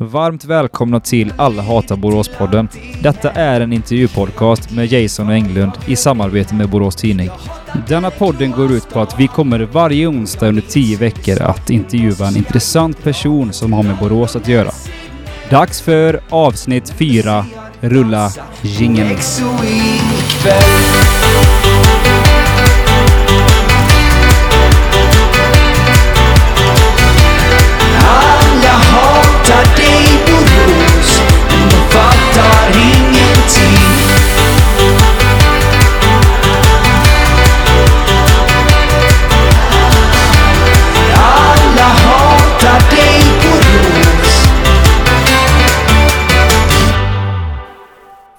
Varmt välkomna till Alla hatar Borås-podden. Detta är en intervjupodcast med Jason och Englund i samarbete med Borås Tidning. Denna podden går ut på att vi kommer varje onsdag under tio veckor att intervjua en intressant person som har med Borås att göra. Dags för avsnitt 4. Rulla jingeln.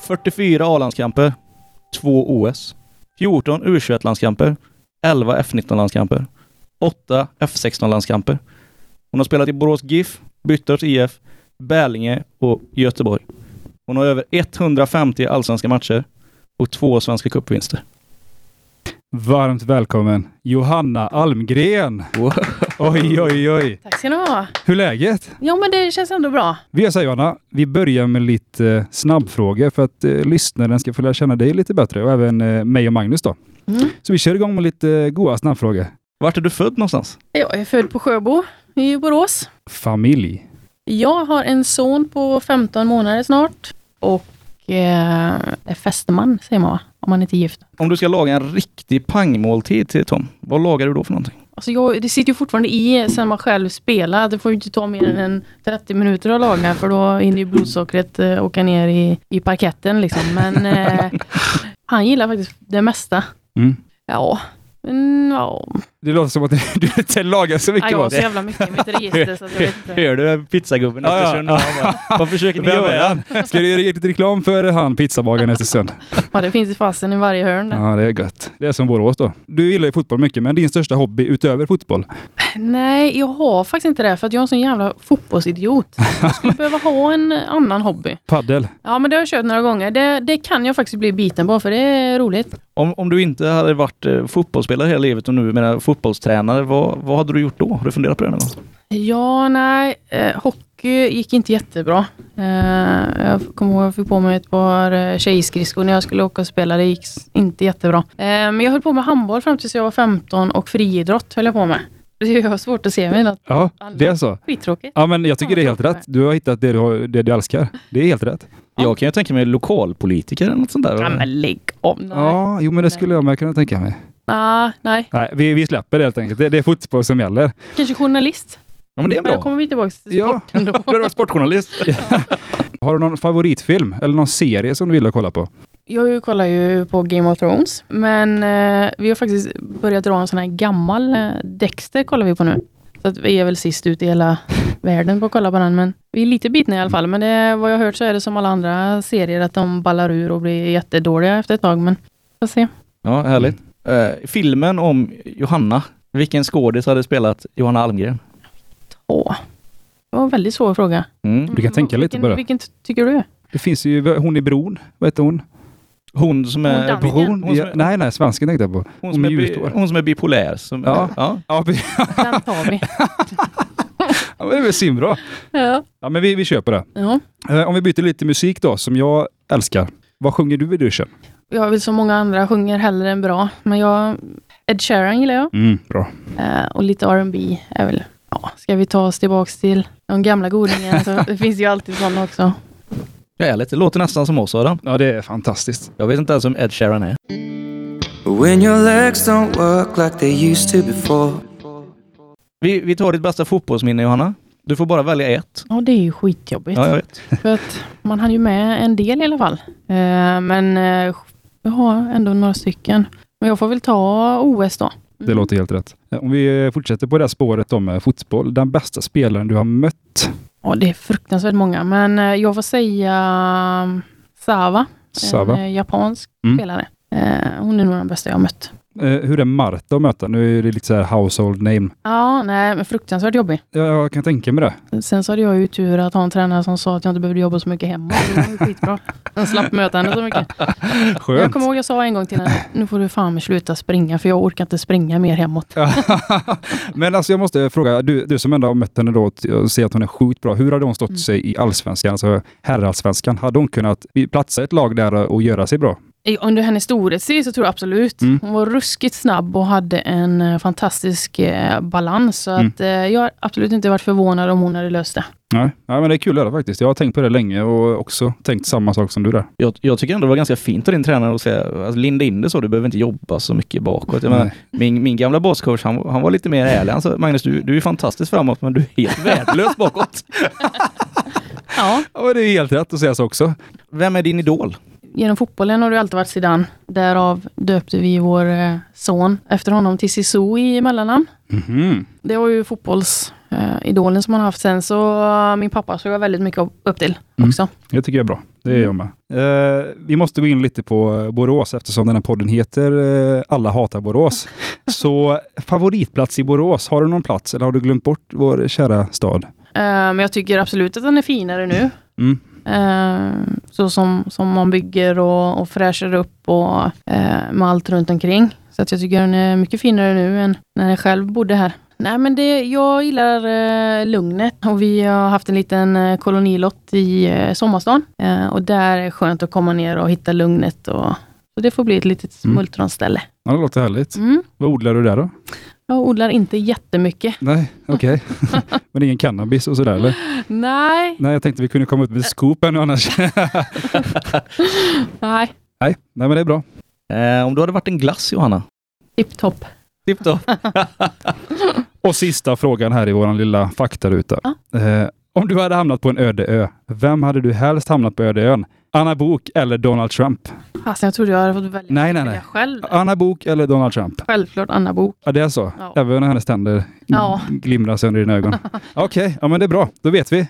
44 A-landskamper, 2 OS, 14 U21-landskamper, 11 F19-landskamper, 8 F16-landskamper. Hon har spelat i Borås GIF, Byttorps IF, Bälinge och Göteborg. Hon har över 150 allsvenska matcher och två svenska cupvinster. Varmt välkommen Johanna Almgren! Oj, oj, oj! Tack ska ni ha. Hur är läget? Ja, men det känns ändå bra. Vi gör så här Johanna, vi börjar med lite eh, snabbfrågor för att eh, lyssnaren ska få lära känna dig lite bättre och även eh, mig och Magnus då. Mm. Så vi kör igång med lite eh, goa snabbfrågor. Vart är du född någonstans? Jag är född på Sjöbo i Borås. Familj. Jag har en son på 15 månader snart och eh, är fästeman, säger man va? Om man inte är gift. Om du ska laga en riktig pangmåltid till Tom, vad lagar du då för någonting? Alltså jag, det sitter ju fortfarande i sen man själv spelar. Det får ju inte ta mer än 30 minuter att laga för då hinner ju blodsockret eh, åka ner i, i parketten liksom. Men eh, han gillar faktiskt det mesta. Mm. Ja, men ja. Det låter som att du inte lagar så Ja, mycket jag har så jävla mycket i mitt register så att jag vet inte. Hör du pizzagubben Ja, ja. Östersund? Ja, ja. Vad försöker ni göra? Ska du göra lite reklam för han pizzabagaren i Östersund? Ja, det finns i fasen i varje hörn. Ja, det är gött. Det är som Borås då. Du gillar ju fotboll mycket, men din största hobby utöver fotboll? Nej, jag har faktiskt inte det för att jag är en sån jävla fotbollsidiot. Jag skulle behöva ha en annan hobby. Paddel. Ja, men det har jag kört några gånger. Det, det kan jag faktiskt bli biten på för det är roligt. Om, om du inte hade varit eh, fotbollsspelare hela livet och nu menar fotbollstränare, vad, vad hade du gjort då? Har du funderat på det någon gång? Ja, nej. Eh, hockey gick inte jättebra. Eh, jag kommer ihåg att jag fick på mig ett par eh, tjejskridskor när jag skulle åka och spela. Det gick inte jättebra. Eh, men jag höll på med handboll fram tills jag var 15 och friidrott höll jag på med. Det var svårt att se mig. något Ja, det är så. Skittråkigt. Ja, men jag tycker det är helt rätt. Du har hittat det du, har, det du älskar. Det är helt rätt. Ja. Jag kan ju tänka mig lokalpolitiker eller något sånt där. Ja, men lägg om. Nej. Ja, jo men det skulle jag med kunna tänka mig. Ah, nej, Nej, vi, vi släpper det helt enkelt. Det, det är fotboll som gäller. kanske journalist. Ja, men det är Men då bra. kommer vi tillbaka till Ja. sporten då. Du är sportjournalist. Har du någon favoritfilm eller någon serie som du vill kolla på? Jag kollar ju på Game of Thrones, men eh, vi har faktiskt börjat dra en sån här gammal eh, Dexter kollar vi på nu. Så att vi är väl sist ut i hela världen på att kolla på den, men vi är lite bitna i alla fall. Men det, vad jag har hört så är det som alla andra serier, att de ballar ur och blir jättedåliga efter ett tag, men får se. Ja, härligt. Eh, filmen om Johanna, vilken skådis hade spelat Johanna Almgren? Åh, det var en väldigt svår fråga. Mm. Du kan tänka lite vilken, på det. Vilken ty- tycker du? Det finns ju, hon i bron. Vad heter hon? Hon som är... Hon. Bron? Hon som Ja, är- nej, nej, svensken tänkte jag på. Hon som, är, bi, hon som är bipolär. Som, Ja. ja. Ja, Den tar vi. ja, men det är väl svinbra. ja. Ja, men vi, vi på det. ja. Eh, Om vi byter lite musik då, som jag älskar. Vad sjunger du i duschen? Jag vill som många andra sjunger hellre än bra, men jag... Ed Sheeran gillar jag. Mm, bra. Eh, och lite R&B är väl... Ja, ska vi ta oss tillbaks till de gamla godingarna så det finns ju alltid sådana också. Härligt. Det låter nästan som oss Adam. Ja, det är fantastiskt. Jag vet inte ens om Ed Sheeran är. When your legs don't work like they used to before Vi, vi tar ditt bästa fotbollsminne Johanna. Du får bara välja ett. Ja, det är ju skitjobbigt. Ja, jag vet. För att man hann ju med en del i alla fall. Eh, men jag har ändå några stycken. Men jag får väl ta OS då. Det Mm. låter helt rätt. Om vi fortsätter på det här spåret om fotboll. Den bästa spelaren du har mött? Ja, det är fruktansvärt många. Men eh, jag får säga um, Sava. Sava? En eh, japansk Mm. spelare. Eh, hon är nog den bästa jag har mött. Eh, hur är Marta att möta? Nu är det lite så här household name. Ja, nej, men fruktansvärt jobbig. Ja, jag kan tänka mig det. Sen så hade jag ju tur att ha en tränare som sa att jag inte behövde jobba så mycket hemma. Det var ju skitbra. Jag slapp möta henne så mycket. Jag Skönt. kommer ihåg jag sa en gång till henne, nu får du fan sluta springa för jag orkar inte springa mer hemåt. Men alltså jag måste fråga, du, du som ändå har mött henne då och ser att hon är sjukt bra. Hur hade hon stått Mm. sig i allsvenskan, alltså herrallsvenskan? Hade hon kunnat platsa ett lag där och göra sig bra? I- Under hennes storhetstid så tror jag absolut. Mm. Hon var ruskigt snabb och hade en eh, fantastisk eh, balans. Så Mm. att, eh, jag har absolut inte varit förvånad om hon hade löst det. Nej, ja, men det är kul att höra faktiskt. Jag har tänkt på det länge och också tänkt samma sak som du där. Jag, jag tycker ändå det var ganska fint av din tränare att säga, alltså, linda in det så, du behöver inte jobba så mycket bakåt. Jag menar, min, min gamla bosscoach, han, han var lite mer ärlig. Han sa, Magnus, du, du är fantastiskt framåt, men du är helt värdelös bakåt. Ja, Ja, men det är helt rätt att säga så också. Vem är din idol? Genom fotbollen har det alltid varit Zidane. Därav döpte vi vår eh, son efter honom till Sisu i mellannamn. Mhm. Det var ju fotbollsidolen som han har haft sen, så eh, min pappa såg jag väldigt mycket upp till Mm. också. Det tycker jag är bra. Det är jag med. Eh, vi måste gå in lite på eh, Borås eftersom den här podden heter eh, Alla hatar Borås. Så favoritplats i Borås, har du någon plats eller har du glömt bort vår kära stad? Eh, men jag tycker absolut att den är finare nu. Mm. Eh, så som, som man bygger och, och fräschar upp och eh, med allt runt omkring. Så att jag tycker den är mycket finare nu än när jag själv bodde här. Nej men det, jag gillar eh, lugnet och vi har haft en liten eh, kolonilott i eh, Sommarstan. Eh, och där är det skönt att komma ner och hitta lugnet. Och, så det får bli ett litet Mm. smultronställe. Ja, det låter härligt. Mm. Vad odlar du där då? Jag odlar inte jättemycket. Nej, okej. men ingen cannabis och sådär eller? Nej, Nej, jag tänkte vi kunde komma ut med scoop ännu annars. nej. Nej, nej men det är bra. Eh, om du hade varit en glass, Johanna? Tipptopp. Tipptopp. Och sista frågan här i vår lilla faktaruta. Eh, om du hade hamnat på en öde ö, vem hade du helst hamnat på öde ön? Anna Bok eller Donald Trump? Fast jag trodde jag hade fått välja, Nej, nej, nej. själv. Anna Bok eller Donald Trump? Självklart Anna Bok. Ja, det är så? Ja. Även när hennes tänder Ja. glimrar sönder i dina ögon? Okej, ja men det är bra. Då vet vi.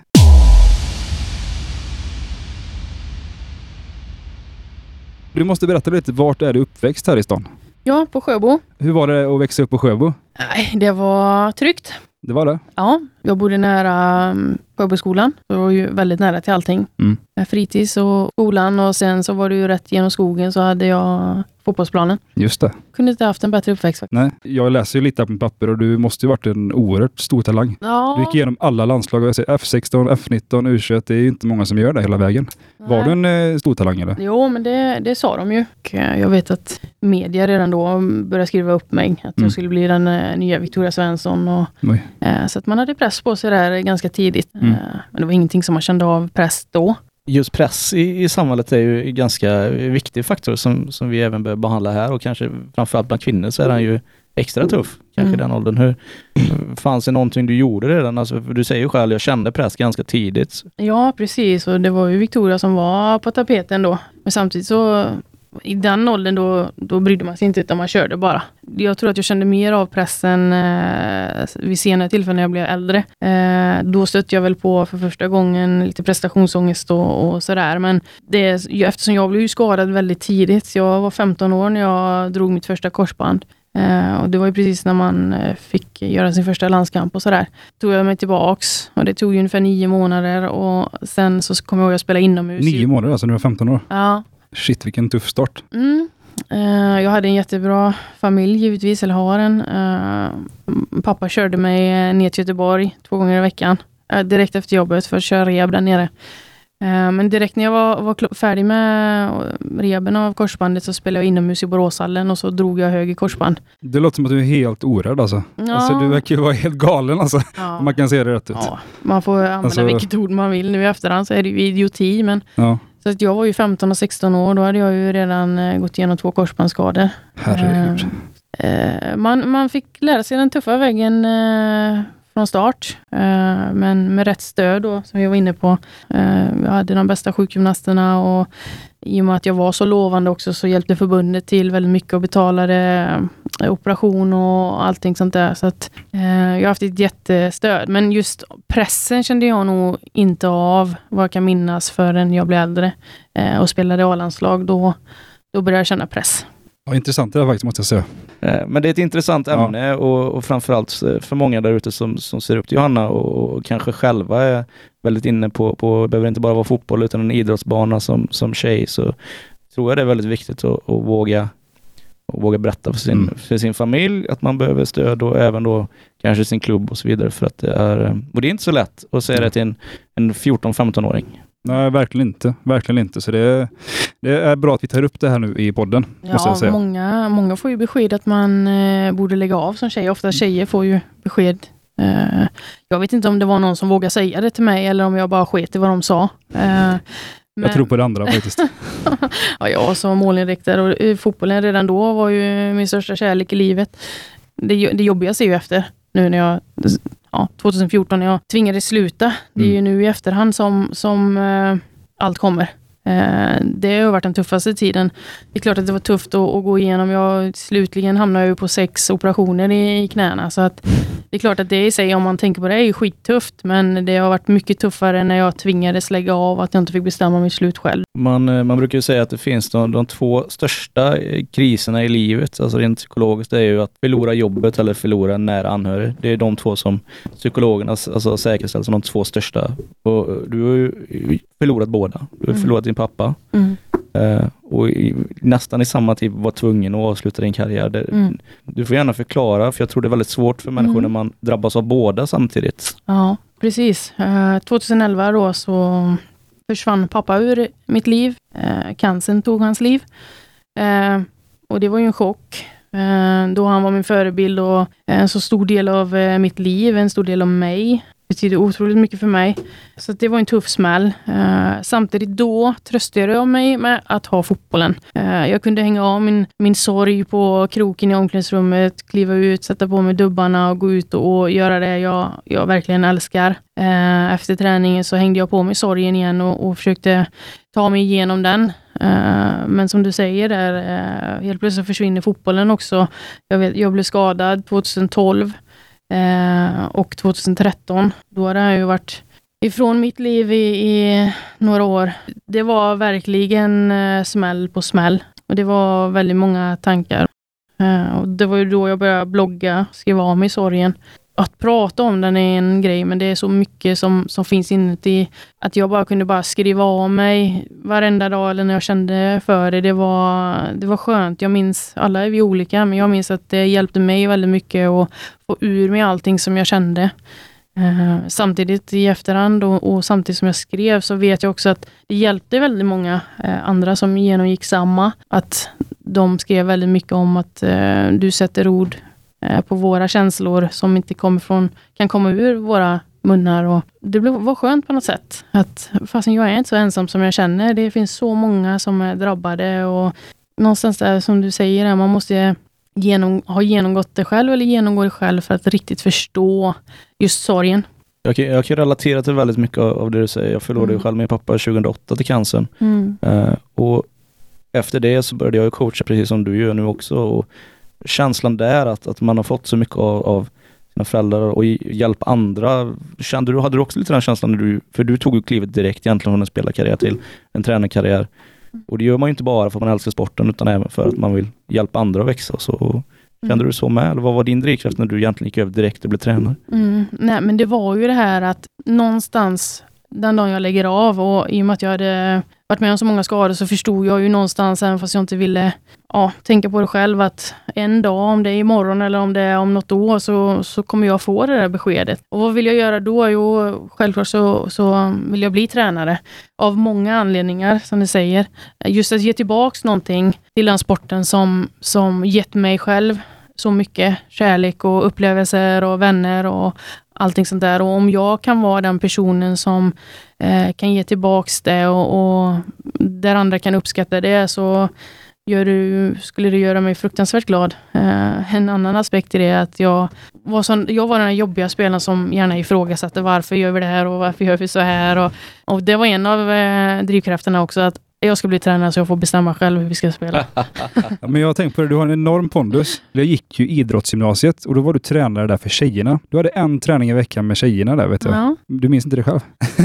Du måste berätta lite, vart är du uppväxt här i stan? Ja, på Sjöbo. Hur var det att växa upp på Sjöbo? Nej, det var tryggt. Det var det? Ja, jag bodde nära um, Sjöboskolan. Så det var ju väldigt nära till allting. Mm. Med Fritids och skolan och sen så var det ju rätt genom skogen så hade jag fotbollsplanen. Just det. Kunde inte haft en bättre uppväxt faktiskt. Nej, jag läser ju lite på papper och du måste ju varit en oerhört stor talang. Du Ja, gick igenom alla landslag, jag säger F16, F19, U21. Det är ju inte många som gör det hela vägen. Var nej. du en eh, stor talang eller? Jo, men det, det sa de ju. Eh, Jag vet att media redan då började skriva upp mig. Att Mm. jag skulle bli den eh, nya Victoria Svensson. Och, eh, så att man hade press på sig där ganska tidigt. Mm. Eh, men det var ingenting som man kände av press då. Just press i, i samhället är ju en ganska viktig faktor som, som vi även behöver behandla här och kanske framförallt bland kvinnor så är den ju extra tuff. Kanske Mm. den åldern. Hur, fanns det någonting du gjorde redan? Alltså, du säger ju själv, jag kände press ganska tidigt. Ja, precis. Och det var ju Victoria som var på tapeten då. Men samtidigt så i den åldern då, då brydde man sig inte utan man körde bara. Jag tror att jag kände mer av pressen eh, vid senare tillfällen när jag blev äldre. Eh, då stötte jag väl på för första gången lite prestationsångest och, och sådär. Men det, eftersom jag blev skadad väldigt tidigt. Jag var 15 år när jag drog mitt första korsband. Eh, och det var ju precis när man eh, fick göra sin första landskamp och sådär. Tog jag mig tillbaks och det tog ju ungefär nio månader och sen så kom jag ihåg att jag spelade inomhus. Nio månader alltså, när du var 15 år. Ja. Shit, vilken tuff start. Mm. Eh, jag hade en jättebra familj givetvis, eller har en. Eh, pappa körde mig eh, ner till Göteborg två gånger i veckan. eh, direkt efter jobbet för att köra rehab där nere. Men direkt när jag var, var färdig med eh, rehaben av korsbandet så spelade jag inomhus i Boråshallen och så drog jag höger korsband. Det låter som att du är helt orädd alltså. Ja. Alltså du verkar ju vara helt galen alltså. Ja. Man kan se det rätt ut. Ja, man får använda Alltså- vilket ord man vill. Nu i efterhand så är det ju idioti, men Ja. Så att jag var ju 15 och 16 år. Då hade jag ju redan eh, gått igenom två korsbandsskador. Herregud. Eh, man, man fick lära sig den tuffa vägen eh, från start. Eh, men med rätt stöd då, som jag var inne på. Eh, jag hade de bästa sjukgymnasterna och i och med att jag var så lovande också så hjälpte förbundet till väldigt mycket och betalade eh, operation och allting sånt där. Så att, eh, jag har haft ett jättestöd. Men just pressen kände jag nog inte av, vad jag kan minnas, förrän jag blev äldre eh, och spelade A-landslag. Då, då började jag känna press. Ja, intressant det där faktiskt måste jag säga. Eh, Men det är ett intressant Ja. ämne och, och framförallt eh, för många där ute som, som ser upp till Johanna och, och kanske själva är väldigt inne på, på, det behöver inte bara vara fotboll utan en idrottsbana som, som tjej så tror jag det är väldigt viktigt att, att våga, att våga berätta för sin, Mm. för sin familj att man behöver stöd och även då kanske sin klubb och så vidare för att det är, eh, och det är inte så lätt att säga det till en, en 14-15-åring. Nej, verkligen inte. Verkligen inte. Så det är, det är bra att vi tar upp det här nu i podden, måste jag Ja, säga. många, många får ju besked att man eh, borde lägga av som tjej. Ofta tjejer får ju besked. Eh, jag vet inte om det var någon som vågade säga det till mig eller om jag bara sket i vad de sa. Eh, Jag tror på det andra faktiskt. ja, jag så målinriktad och eh, fotbollen redan då var ju min största kärlek i livet. Det, det jobbigaste är ju efter, nu när jag, ja, 2014 när jag tvingades sluta. Det är ju Mm. nu i efterhand som, som allt kommer. Eh, det har varit den tuffaste tiden. Det är klart att det var tufft att, att gå igenom. Jag, slutligen hamnade jag på sex operationer i, i knäna. Så att det är klart att det i sig, om man tänker på det, är skittufft. Men det har varit mycket tuffare när jag tvingades lägga av, att jag inte fick bestämma mitt slut själv. Man, eh, man brukar ju säga att det finns de, de två största eh, kriserna i livet, alltså rent psykologiskt, det är ju att förlora jobbet eller förlora en nära anhörig. Det är de två som psykologerna alltså, säkerställer som de två största. Och du har ju förlorat båda. Du har Mm. förlorat din pappa Mm. eh, och i, nästan i samma tid var tvungen att avsluta din karriär. Det, Mm. Du får gärna förklara, för jag tror det är väldigt svårt för människor Mm. när man drabbas av båda samtidigt. Ja, precis. Eh, 2011 då så försvann pappa ur mitt liv. Eh, cancern tog hans liv. Eh, och det var ju en chock. Då han var min förebild och en så stor del av mitt liv, en stor del av mig. Betyder otroligt mycket för mig. Så att det var en tuff smäll. Eh, samtidigt då tröstade jag mig med att ha fotbollen. Eh, jag kunde hänga av min, min sorg på kroken i omklädningsrummet, kliva ut, sätta på mig dubbarna och gå ut och, och göra det jag, jag verkligen älskar. Eh, efter träningen så hängde jag på mig sorgen igen och, och försökte ta mig igenom den. Eh, men som du säger där, eh, helt plötsligt försvinner fotbollen också. Jag, vet, jag blev skadad 2012 eh, och 2013. Då hade jag ju varit ifrån mitt liv i, i några år. Det var verkligen eh, smäll på smäll. Och det var väldigt många tankar. Eh, och det var ju då jag började blogga, skriva av mig sorgen. Att prata om den är en grej, men det är så mycket som, som finns inuti. Att jag bara kunde bara skriva av mig varenda dag eller när jag kände för det. Det var, det var skönt. Jag minns, alla är vi olika, men jag minns att det hjälpte mig väldigt mycket att få ur mig allting som jag kände. Eh, samtidigt i efterhand och, och samtidigt som jag skrev så vet jag också att det hjälpte väldigt många eh, andra som genomgick samma. Att de skrev väldigt mycket om att eh, du sätter ord på våra känslor som inte kommer från, kan komma ur våra munnar. Och det var skönt på något sätt. Att fastän jag är inte så ensam som jag känner. Det finns så många som är drabbade och någonstans där som du säger, man måste genom, ha genomgått det själv eller genomgå det själv för att riktigt förstå just sorgen. Jag kan, jag kan relatera till väldigt mycket av, det du säger. Jag förlorade Mm. själv min pappa 2008 till cancern. Mm. Eh, och efter det så började jag coacha precis som du gör nu också. Och känslan där att, att man har fått så mycket av, av sina föräldrar och hjälpa andra. Kände du, hade du också lite den känslan när du, för du tog ju klivet direkt egentligen från en spelarkarriär till en tränarkarriär. Och det gör man ju inte bara för att man älskar sporten utan även för att man vill hjälpa andra att växa. Så, kände du så med? Eller vad var din drivkraft när du egentligen gick över direkt och blev tränare? Mm, nej, men det var ju det här att någonstans den dagen jag lägger av och i och med att jag hade varit med om så många skador så förstod jag ju någonstans, även fast jag inte ville ja, tänka på det själv, att en dag, om det är imorgon eller om det är om något år, så, så kommer jag få det där beskedet. Och vad vill jag göra då? Jo, självklart så, så vill jag bli tränare. Av många anledningar, som ni säger. Just att ge tillbaks någonting till den sporten som, som gett mig själv så mycket kärlek och upplevelser och vänner och allting sånt där. Och om jag kan vara den personen som eh, kan ge tillbaks det och, och där andra kan uppskatta det så gör du, skulle det göra mig fruktansvärt glad. Eh, en annan aspekt i det är att jag var, sån, jag var den här jobbiga spelaren som gärna ifrågasatte varför gör vi det här och varför gör vi så här. Och, och det var en av eh, drivkrafterna också att jag ska bli tränare så jag får bestämma själv hur vi ska spela. Ja, men jag har tänkt på det, du har en enorm pondus. Jag gick ju idrottsgymnasiet och då var du tränare där för tjejerna. Du hade en träning i veckan med tjejerna där vet jag. Ja. Du minns inte det själv?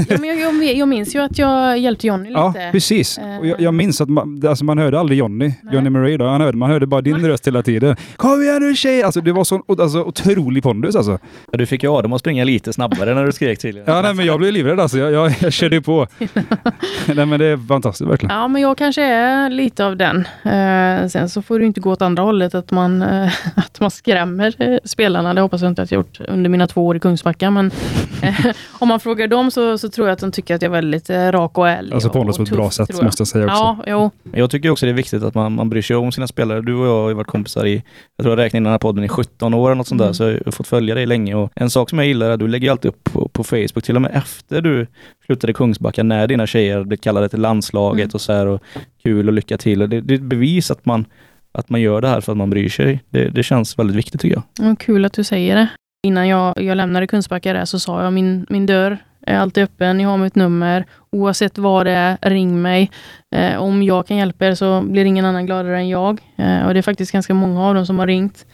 Ja, men jag, jag, jag minns ju att jag hjälpte Johnny lite. Ja, precis. Och jag, jag minns att man, alltså man hörde aldrig Johnny, Johnny Murray då. Han hörde, man hörde bara din röst hela tiden. Kom igen nu tjej! Alltså det var sån alltså, otrolig pondus alltså. Ja, Du fick ju Adam att springa lite snabbare när du skrek tydligen. Ja, nej, men jag blev livrädd alltså. Jag, jag, jag körde ju på. nej, men det är fantastiskt verkligen. Ja, men jag kanske är lite av den. Eh, sen så får det inte gå åt andra hållet, att man, eh, att man skrämmer eh, spelarna. Det hoppas jag inte att jag gjort under mina två år i Kungsbacka. Men eh, om man frågar dem så, så tror jag att de tycker att jag är väldigt eh, rak och ärlig. Alltså och- pondus på och ett bra sätt jag. måste jag säga också. Ja, jo. Men Jag tycker också det är viktigt att man, man bryr sig om sina spelare. Du och jag har ju varit kompisar i, jag tror jag räknade in den här podden i 17 år eller något sånt där, Mm. så jag har fått följa dig länge. Och en sak som jag gillar är att du lägger alltid upp på, på Facebook, till och med efter du slutade Kungsbacka, när dina tjejer blev kallade till landslaget Mm. och så här och kul och lycka till. Och det, det är ett bevis att man, att man gör det här för att man bryr sig. Det, det känns väldigt viktigt tycker jag. Ja, Kul att du säger det. Innan jag, jag lämnade Kungsbacka där så sa jag min, min dörr är alltid öppen, ni har mitt nummer. Oavsett vad det är, ring mig. Eh, om jag kan hjälpa er så blir ingen annan gladare än jag. Eh, och det är faktiskt ganska många av dem som har ringt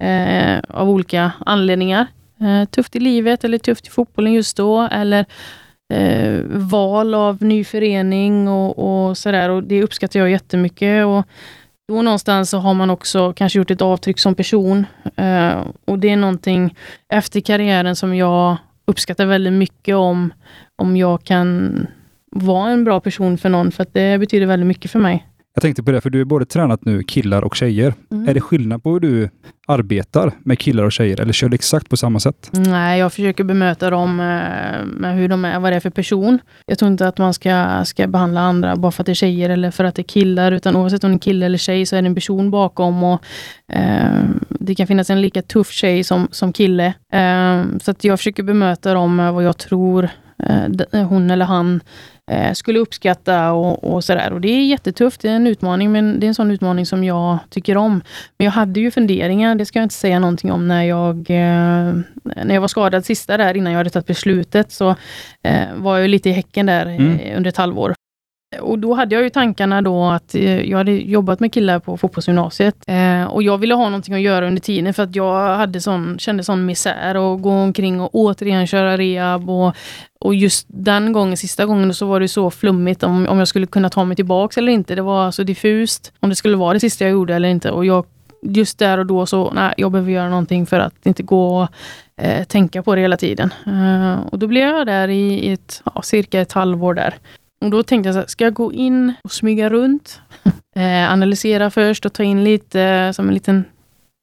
eh, av olika anledningar. Eh, tufft i livet eller tufft i fotbollen just då eller eh, val av ny förening och, och sådär. Och det uppskattar jag jättemycket. Och då någonstans så har man också kanske gjort ett avtryck som person. Eh, och det är någonting efter karriären som jag uppskattar väldigt mycket om, om jag kan vara en bra person för någon, för att det betyder väldigt mycket för mig. Jag tänkte på det, för du har både tränat nu killar och tjejer. Mm. Är det skillnad på hur du arbetar med killar och tjejer eller kör du exakt på samma sätt? Nej, jag försöker bemöta dem eh, med hur de är, vad det är för person. Jag tror inte att man ska, ska behandla andra bara för att det är tjejer eller för att det är killar, utan oavsett om det är kille eller tjej så är det en person bakom och eh, det kan finnas en lika tuff tjej som, som kille. Eh, så att jag försöker bemöta dem med vad jag tror eh, hon eller han skulle uppskatta och, och sådär. Och det är jättetufft, det är en utmaning, men det är en sån utmaning som jag tycker om. Men jag hade ju funderingar, det ska jag inte säga någonting om, när jag, eh, när jag var skadad sista där, innan jag hade tagit beslutet, så eh, var jag lite i häcken där Mm. eh, under ett halvår. Och då hade jag ju tankarna då att eh, jag hade jobbat med killar på fotbollsgymnasiet. Eh, och jag ville ha någonting att göra under tiden för att jag hade sån, kände sån misär och gå omkring och återigen köra rehab. Och, och just den gången, sista gången, så var det så flummigt om, om jag skulle kunna ta mig tillbaks eller inte. Det var så diffust om det skulle vara det sista jag gjorde eller inte. Och jag, just där och då så, nej, jag behöver göra någonting för att inte gå och eh, tänka på det hela tiden. Eh, och då blev jag där i, i ett, ja, cirka ett halvår där. Och då tänkte jag, så här, ska jag gå in och smyga runt? eh, analysera först och ta in lite som en liten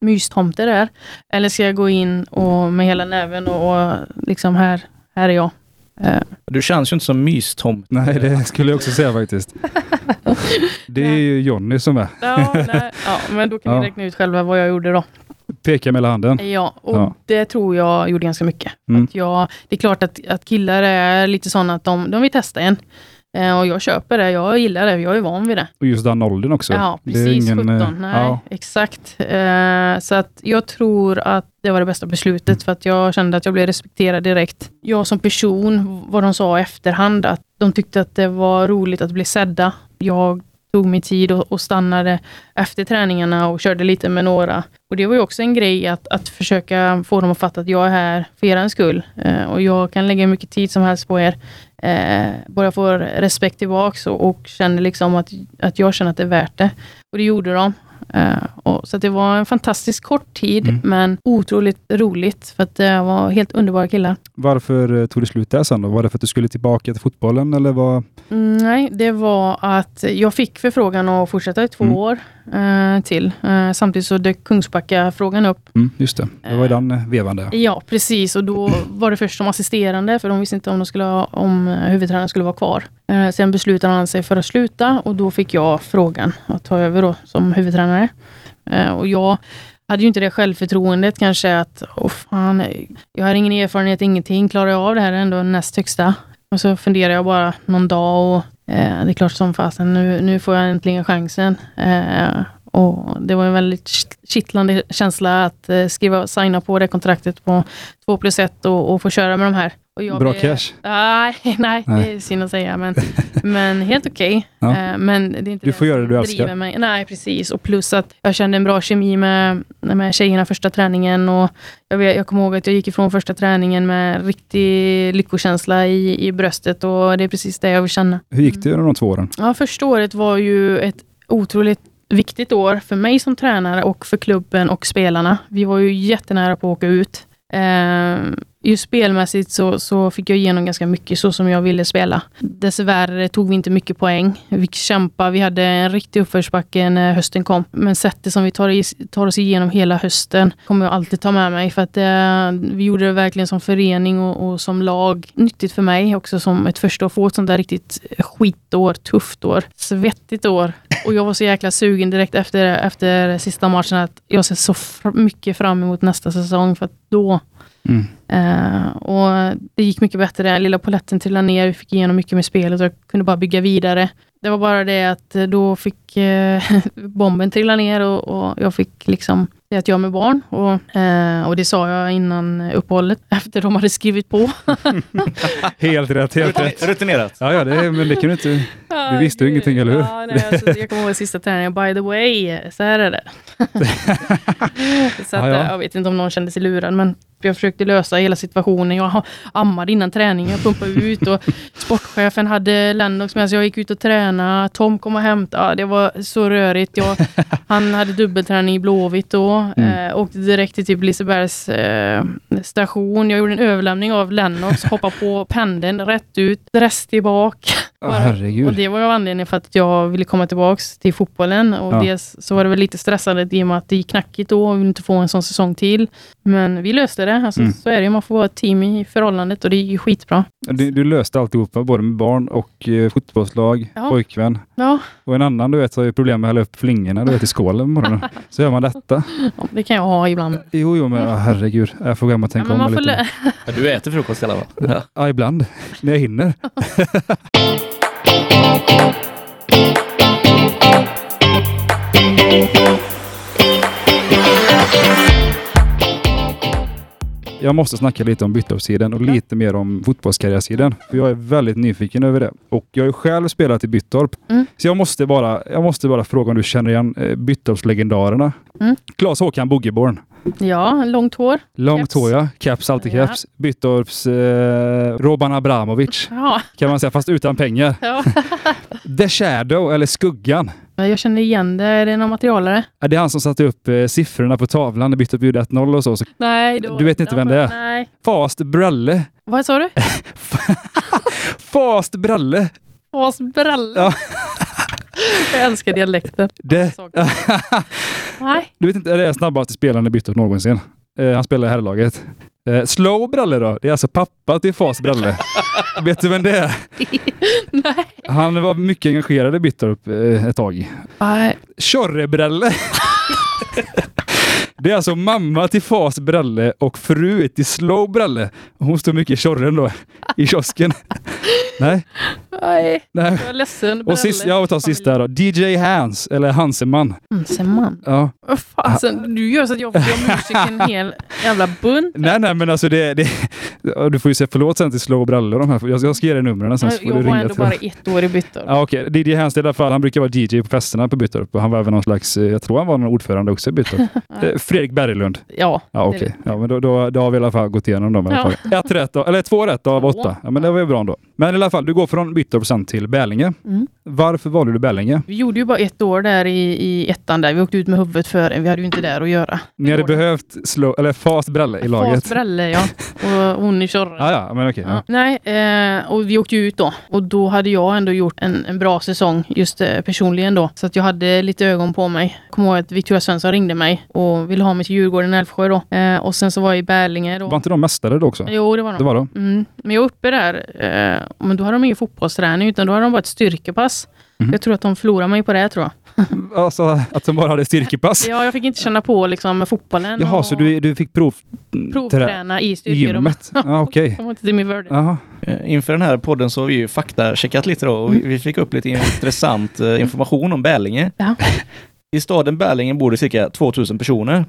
mystomte där. Eller ska jag gå in och med hela näven och, och liksom här, här är jag. Eh, Du känns ju inte som mystomte. Nej, det skulle jag också säga faktiskt. Det är ju Jonny som är. ja, nej, ja, men då kan Ja. ni räkna ut själva vad jag gjorde då. Pekar med handen. Ja, och Ja. det tror jag gjorde ganska mycket. Mm. Att jag, det är klart att, att killar är lite sådana att de, de vill testa en. Eh, och jag köper det, jag gillar det, jag är van vid det. Och just den åldern också. Ja, precis. ingen, eh, 17. Nej, Ja, exakt. Eh, så att jag tror att det var det bästa beslutet, för att jag kände att jag blev respekterad direkt. Jag som person, vad de sa i efterhand, att de tyckte att det var roligt att bli sedda. Jag tog mig tid och, och stannade efter träningarna och körde lite med några. Och det var ju också en grej att, att försöka få dem att fatta att jag är här för er skull. Eh, och jag kan lägga hur mycket tid som helst på er. Eh, bara jag får respekt tillbaks och, och känner liksom att, att jag känner att det är värt det. Och det gjorde de. Eh, och, så det var en fantastiskt kort tid, Mm. men otroligt roligt. För att det var helt underbara killar. Varför eh, tog det slut där sen då? Var det för att du skulle tillbaka till fotbollen eller vad? Mm, nej, det var att jag fick förfrågan att fortsätta i två Mm. år eh, till. Eh, samtidigt så dök Kungsbacka-frågan upp. Mm, just det, det var i den eh, vevan där. Ja, precis. Och då var det först som assisterande, för de visste inte om, de skulle ha, om eh, huvudtränaren skulle vara kvar. Eh, sen beslutade han sig för att sluta och då fick jag frågan att ta över då som huvudtränare. Eh, och jag hade ju inte det självförtroendet kanske att, åh fan, jag har ingen erfarenhet, ingenting, klarar jag av det här är ändå näst högsta. Och så funderade jag bara någon dag och eh, det är klart som fasen, nu, nu får jag äntligen chansen. Eh, och det var en väldigt kitt- kittlande känsla att eh, skriva, signa på det kontraktet på 2 plus 1 och, och få köra med de här. Bra blev- cash. Nej, nej, Nej. det är synd att säga, men, men helt okej. Ja. Eh, Men det är inte Du får som göra det du älskar. Mig. Nej, precis. Och plus att jag kände en bra kemi med, med tjejerna första träningen. Och jag, vet, jag kommer ihåg att jag gick ifrån första träningen med riktig lyckokänsla i, i bröstet och det är precis det jag vill känna. Hur gick det under de två åren? Ja, första året var ju ett otroligt viktigt år för mig som tränare och för klubben och spelarna. Vi var ju jättenära på att åka ut. Ehm, Just spelmässigt så, så fick jag igenom ganska mycket så som jag ville spela. Dessvärre tog vi inte mycket poäng. Vi fick kämpa, vi hade en riktig uppförsbacke när hösten kom. Men sättet som vi tar, i, tar oss igenom hela hösten kommer jag alltid ta med mig. För att eh, vi gjorde det verkligen som förening och, och som lag. Nyttigt för mig också som ett första att få ett sånt där riktigt skitår, tufft år, svettigt år. Och jag var så jäkla sugen direkt efter, efter sista matchen att jag ser så fr- mycket fram emot nästa säsong för att då Mm. Eh, och det gick mycket bättre. Lilla poletten trillade ner. Vi fick igenom mycket med spelet och jag kunde bara bygga vidare. Det var bara det att eh, då fick eh, bomben trilla ner och, och jag fick liksom säga att jag med barn. Och, eh, och det sa jag innan uppehållet, efter de hade skrivit på. Helt rätt, helt rätt. Rutinerat. Ja, ja, det, men det kan du inte... Du visste ju ingenting, eller hur? Ja, nej, alltså, jag kommer ihåg sista träningen. By the way, så här är det. så att, Ja, ja. Jag vet inte om någon kände sig lurad, men jag försökte lösa hela situationen. Jag ammade innan träningen, jag pumpade ut och sportchefen hade Lennox med sig. Jag gick ut och tränade. Tom kom och hämtade. Det var så rörigt. Jag, han hade dubbelträning i Blåvitt då. Mm. Eh, åkte direkt till typ Lisebergs eh, station. Jag gjorde en överlämning av Lennox, hoppade på pendeln, rätt ut, dress tillbaka. Ja, herregud. Och det var ju anledningen för att jag ville komma tillbaks till fotbollen. Och Ja. dels så var det väl lite stressande i och med att det gick knackigt då och vi inte få en sån säsong till. Men vi löste det. Alltså, Mm. Så är det ju, man får vara ett team i förhållandet och det gick ju skitbra. Du, du löste alltihopa, både med barn och eh, fotbollslag, Ja. pojkvän. Ja, Och en annan du vet har ju problem med att hälla upp flingorna du vet, i skålen på morgonen. Så gör man detta. det kan jag ha ibland. Jo, jo, men ah, herregud. Jag får gå hem och Ja, tänka men om lite. Ja, Du äter frukost i alla fall. Ja. Ja, ibland. När jag hinner. Jag måste snacka lite om Byttorpssidan och lite mer om fotbollskarriärsidan. För jag är väldigt nyfiken över det. Och jag har ju själv spelat i Byttorp. Mm. Så jag måste, bara, jag måste bara fråga om du känner igen eh, Byttorpslegendarerna. Mm. Claes Håkan Boogeborn. Ja, långt hår. Långt Keps. hår ja. Caps, alltid Ja. caps. Byttorps eh, Roban Abramovic Ja, kan man säga, fast utan pengar. ja. The Shadow, eller Skuggan. Jag känner igen det. Är det någon materialare? Det är han som satte upp eh, siffrorna på tavlan när Byttorp gjorde 1-0 och så. så. Nej. Då, Du vet inte vem det är? Nej. Fast Bralle. Vad sa du? Fast Bralle. Fas Bralle. Ja. Jag älskar dialekten. Det, Nej. du vet inte, det är snabbaste spelaren i Byttorp någonsin. Eh, han spelar i herrlaget. Eh, slow Bralle då? Det är alltså pappa till Fas Bralle. vet du vem det är? Nej. Han var mycket engagerad i Byttorp eh, ett tag. Nej. Tjorrebralle. Det är alltså mamma till Fas Bralle och fru till Slow Bralle. Hon står mycket i tjorren då, i kiosken. Nej, Nej. nej. Jag är ledsen. Och sist, jag tar sista då. DJ Hans, eller Hanseman. Hanseman. Ja. Fasen, du gör så att jag får musik en hel jävla bunt. Nej, nej, men alltså det, det... Du får ju säga förlåt sen till Slow Bralle och de här. Jag ska, jag ska ge dig numren sen så får Jag du var ringa ändå till bara dem. ett år i Byttorp. Ja, okej. DJ Hans i alla fall, han brukar vara DJ på festerna på Byttorp han var även någon slags, eh, jag tror han var någon ordförande också i Byttorp. Fredrik Berglund. Ja, Ja, okej. vet Ja, men då, då, då har vi i alla fall gått igenom dem. I alla fall. Ett rätt, eller två rätt av åtta. Ja, men det var ju bra ändå. Men i alla fall, du går från Byttorp sen till Bälinge. Mm. Varför valde du Bälinge? Vi gjorde ju bara ett år där i, i ettan där. Vi åkte ut med huvudet före. Vi hade ju inte där att göra. Ni hade behövt slå, eller fast Bralle i laget. Fas Bralle, ja. Och hon i Tjorren. Ja, ja, men okej. Ja. ja. Nej, eh, och vi åkte ju ut då. Och då hade jag ändå gjort en, en bra säsong, just eh, personligen då. Så att jag hade lite ögon på mig. Kommer ihåg att Victoria Svensson ringde mig och ville ha mig till Djurgården Älvsjö då. Eh, och sen så var jag i Bärlinge då. Var inte de mästare då också? Jo, det var de. Det var de. Mm. Men jag var uppe där, eh, men då hade de ingen fotbollsträning utan då hade de bara ett styrkepass. Mhm. Jag tror att de förlorade mig på det tror jag. Alltså att de bara hade styrkepass? Ja, jag fick inte känna på liksom fotbollen. Jaha, och så du, du fick prov... trä- provträna i styrkerummet. Ja, okej. De var inte till min värld. Jaha. Eh, Inför den här podden så har vi ju faktacheckat lite då och vi- vi fick upp lite intressant eh, information om Bälinge. Ja. I staden Berlingen bor det cirka 2000 personer.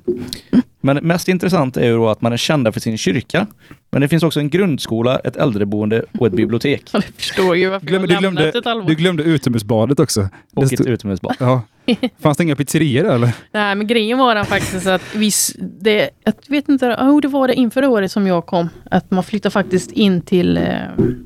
Men mest intressant är ju då att man är kända för sin kyrka. Men det finns också en grundskola, ett äldreboende och ett bibliotek. Jag förstår ju varför Glöm, jag du, glömde, ett halvår. du glömde utomhusbadet också. Och Det ett utomhusbad. ja. Fanns det inga pizzerior eller? Nej, men grejen var den faktiskt att viss, det, jag vet inte, oh, det var det inför året som jag kom, att man flyttade faktiskt in till eh,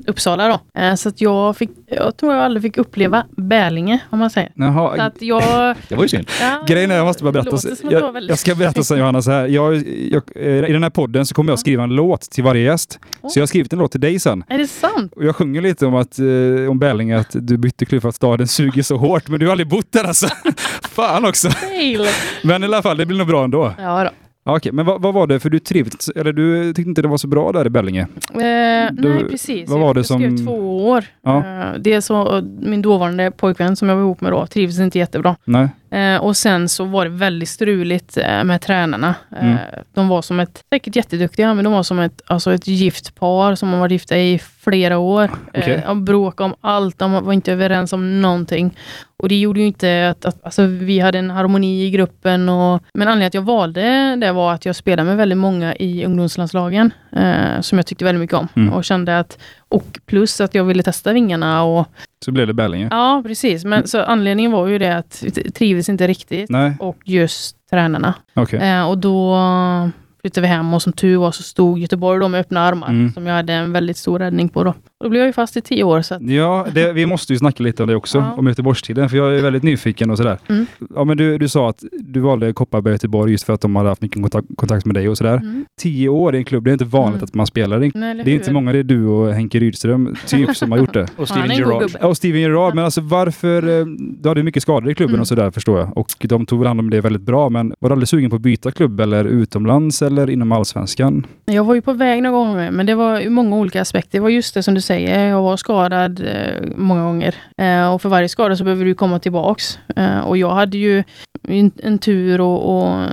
Uppsala då. Eh, så att jag fick, jag tror jag aldrig fick uppleva Bärlinge, om man säger. Så Jaha. att jag... Det var ju synd. Ja, Grejen är, jag måste bara berätta. Jag, väldigt- jag ska berätta sen Johanna så här. Jag, jag, eh, I den här podden så kommer jag skriva en låt till varje gäst. Så jag har skrivit en låt till dig sen. Är det sant? Och jag sjunger lite om att, eh, om Bärlinge, att du bytte klubb för att staden suger så hårt. Men du har aldrig bott där alltså. Fan också. Fail! Men i alla fall, det blir nog bra ändå. Ja då. Okej, men vad, vad var det? För du trivdes, eller du tyckte inte det var så bra där i Bärlinge? Eh, Du- nej, precis. vad var det jag skrev som- två år. Ja. Eh, det är så, min dåvarande pojkvän som jag var ihop med då trivdes inte jättebra. Nej? Eh, och sen så var det väldigt struligt eh, med tränarna. Eh, Mm. De var som ett, säkert jätteduktiga, men de var som ett, alltså ett gift par som har varit gifta i flera år. Eh, de bråkade om allt, de var inte överens om någonting. Och det gjorde ju inte att, att alltså, vi hade en harmoni i gruppen. Och, men anledningen att jag valde det var att jag spelade med väldigt många i ungdomslandslagen, eh, som jag tyckte väldigt mycket om. Mm. Och kände att, och plus att jag ville testa vingarna och Så blev det Bärlinge? Ja, precis. Men så anledningen var ju det att trivdes inte riktigt. Nej? Och just tränarna. Okej. Eh, och då flyttade vi hem och som tur var så stod Göteborg då med öppna armar. Mm. Som jag hade en väldigt stor räddning på då. Då blev jag ju fast i tio år. Så att, Ja, det, vi måste ju snacka lite om det också, Ja. om Göteborgstiden, för jag är väldigt nyfiken och sådär. Mm. Ja, men du, du sa att du valde Kopparberg och Göteborg just för att de hade haft mycket kontakt, kontakt med dig och sådär. mm. Tio år i en klubb, det är inte vanligt Mm. att man spelar i Nej, Det är inte många, det är du och Henke Rydström typ som har gjort det. Och Steven Gerrard. Ja, och Steven Gerrard, men alltså varför, eh, du hade ju mycket skador i klubben Mm. och sådär förstår jag. Och de tog väl hand om det väldigt bra, men var du aldrig sugen på att byta klubb eller utomlands eller inom allsvenskan? Jag var ju på väg några gånger, men det var ju många olika aspekter. Det var just det som du säger, jag var skadad eh, många gånger. Eh, och för varje skada så behöver du komma tillbaks. Eh, och jag hade ju en, en tur och, och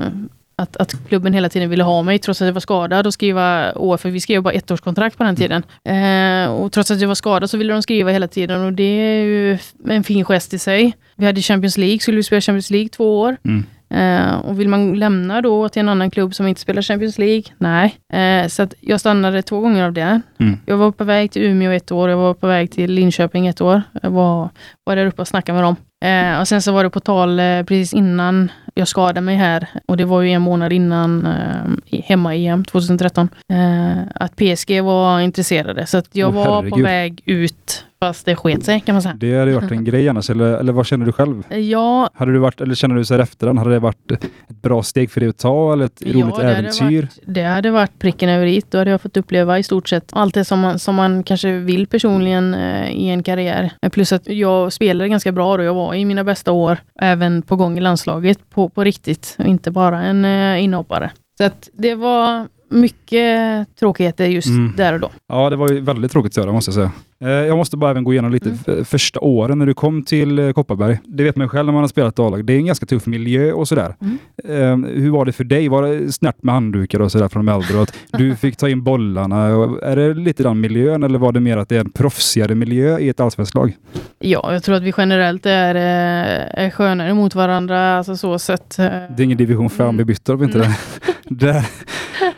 att, att klubben hela tiden ville ha mig trots att jag var skadad och skriva år, för vi skrev bara ettårskontrakt på den tiden. Eh, och trots att jag var skadad så ville de skriva hela tiden och det är ju en fin gest i sig. Vi hade Champions League, skulle vi spela Champions League två år. Mm. Eh, och vill man lämna då till en annan klubb som inte spelar Champions League? Nej. Eh, så att jag stannade två gånger av det. Mm. Jag var på väg till Umeå ett år, jag var på väg till Linköping ett år. Jag var, var där uppe och snackade med dem. Eh, och sen så var det på tal eh, precis innan jag skadade mig här, och det var ju en månad innan eh, hemma-EM 2013, eh, att PSG var intresserade. Så att jag Åh, var på herregud. väg ut, fast det sket sig kan man säga. Det hade ju varit en grej annars, eller, eller vad känner du själv? Ja, Hade du varit, eller känner du så här efterhand, hade det varit ett bra steg för dig att ta eller ett Ja, roligt det hade äventyr? Varit, det hade varit pricken över i. Då hade jag fått uppleva i stort sett allt det som man, som man kanske vill personligen eh, i en karriär. Plus att jag spelade ganska bra då. Jag var i mina bästa år, även på gång i landslaget, på, på riktigt. Och inte bara en eh, inhoppare. Så att det var mycket tråkigheter just Mm. där och då. Ja, det var ju väldigt tråkigt att göra måste jag säga. Eh, Jag måste bara även gå igenom lite Mm. första åren när du kom till eh, Kopparberg. Det vet man själv när man har spelat A-lag. Det är en ganska tuff miljö och sådär. Mm. Eh, hur var det för dig? Var det snärt med handdukar och sådär från de äldre? Att du fick ta in bollarna? Är det lite den miljön eller var det mer att det är en proffsigare miljö i ett allsvenskt lag? Ja, jag tror att vi generellt är, är skönare mot varandra. Alltså så sett. Det är ingen division 5 Mm. vi bytte upp inte det? Där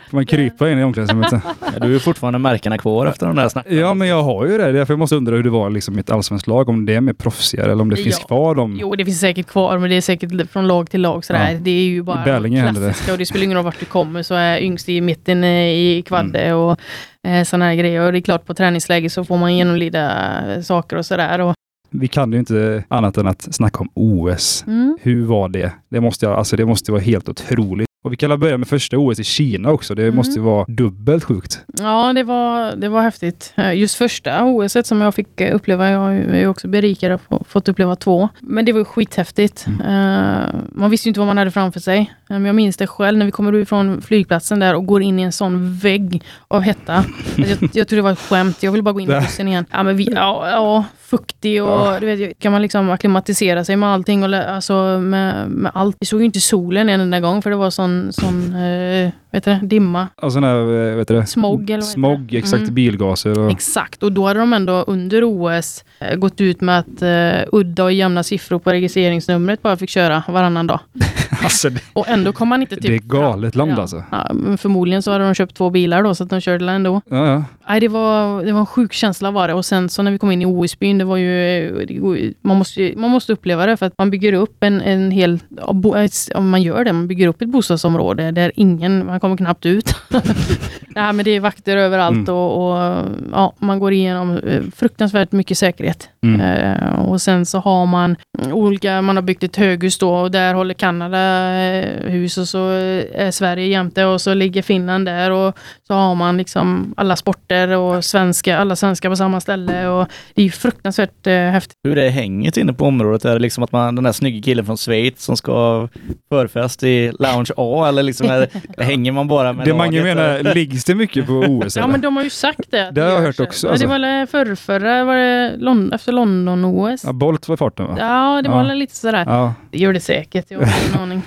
får man krypa in i omklädningsrummet. Ja, du är ju fortfarande märkena kvar efter de där snacken. Ja, men jag har ju det. Därför jag måste undra hur det var liksom, i ett allsvenskt lag. Om det är mer proffsigare eller om det finns Ja. kvar de... Jo, det finns säkert kvar, men det är säkert från lag till lag. Sådär. Ja. Det är ju bara Bärlinge händer det. klassiska och det spelar ingen roll vart du kommer så är yngst i mitten eh, i kvadde Mm. och eh, sådana här grejer. Och det är klart på träningsläge så får man genomlida eh, saker och sådär. Och, Vi kan ju inte annat än att snacka om OS. mm. Hur var det? Det måste, jag, alltså det måste vara helt otroligt. Och vi kan väl börja med första OS i Kina också. Det Mm. måste ju vara dubbelt sjukt. Ja, det var, det var häftigt. Eh, Just första OS som jag fick eh, uppleva, jag är ju också berikad och få- fått uppleva två. Men det var skithäftigt. Eh, man visste ju inte vad man hade framför sig. Men jag minns det själv när vi kommer ut från flygplatsen där och går in i en sån vägg av hetta. Alltså, jag, jag tror det var ett skämt. Jag ville bara gå in i bussen igen. Ja, men vi, ja, ja fuktig och Ja. du vet, kan man liksom acklimatisera sig med allting och alltså med, med allt. Vi såg ju inte solen en enda gång för det var sån sån, sån eh, vet du, dimma. Ja, sån här, eh, vet du? Smog eller Smog, det? exakt. Mm. Bilgaser och... Exakt, och då hade de ändå under OS eh, gått ut med att eh, udda och jämna siffror på registreringsnumret bara fick köra varannan dag. alltså, det, Och ändå kom man inte typ... det är galet långt ja. alltså. Ja, förmodligen så hade de köpt två bilar då, så att de körde ändå. Ja, ja. Nej, det var, det var en sjuk känsla var det. Och sen så när vi kom in i OS-byn, det var ju... Man, måste, man måste uppleva det för att man bygger upp en, en hel... ja, Man gör det, man bygger upp ett bostadsområde där ingen... Man kommer knappt ut. Nej, men det är vakter överallt Mm. och, och ja, man går igenom eh, fruktansvärt mycket säkerhet. Mm. Eh, och sen så har man olika, man har byggt ett höghus då och där håller Kanada eh, hus och så eh, är Sverige jämte och så ligger Finland där och så har man liksom alla sporter och svenska, alla svenskar på samma ställe och det är fruktansvärt eh, häftigt. Hur är hänget inne på området? Är det liksom att man, den där snygga killen från Schweiz som ska förfest i Lounge A eller liksom är, hänger man bara med Det Mange laget, menar, eller? liggs det mycket på OS? Ja men de har ju sagt det. Det har jag hört också, Ja, alltså. Det var väl förr, förra, var det Lon- efter London-OS? Ja, Bolt var i farten va? Ja, det var Ja. väl lite sådär. Ja. Det gör det säkert, jag har ingen aning.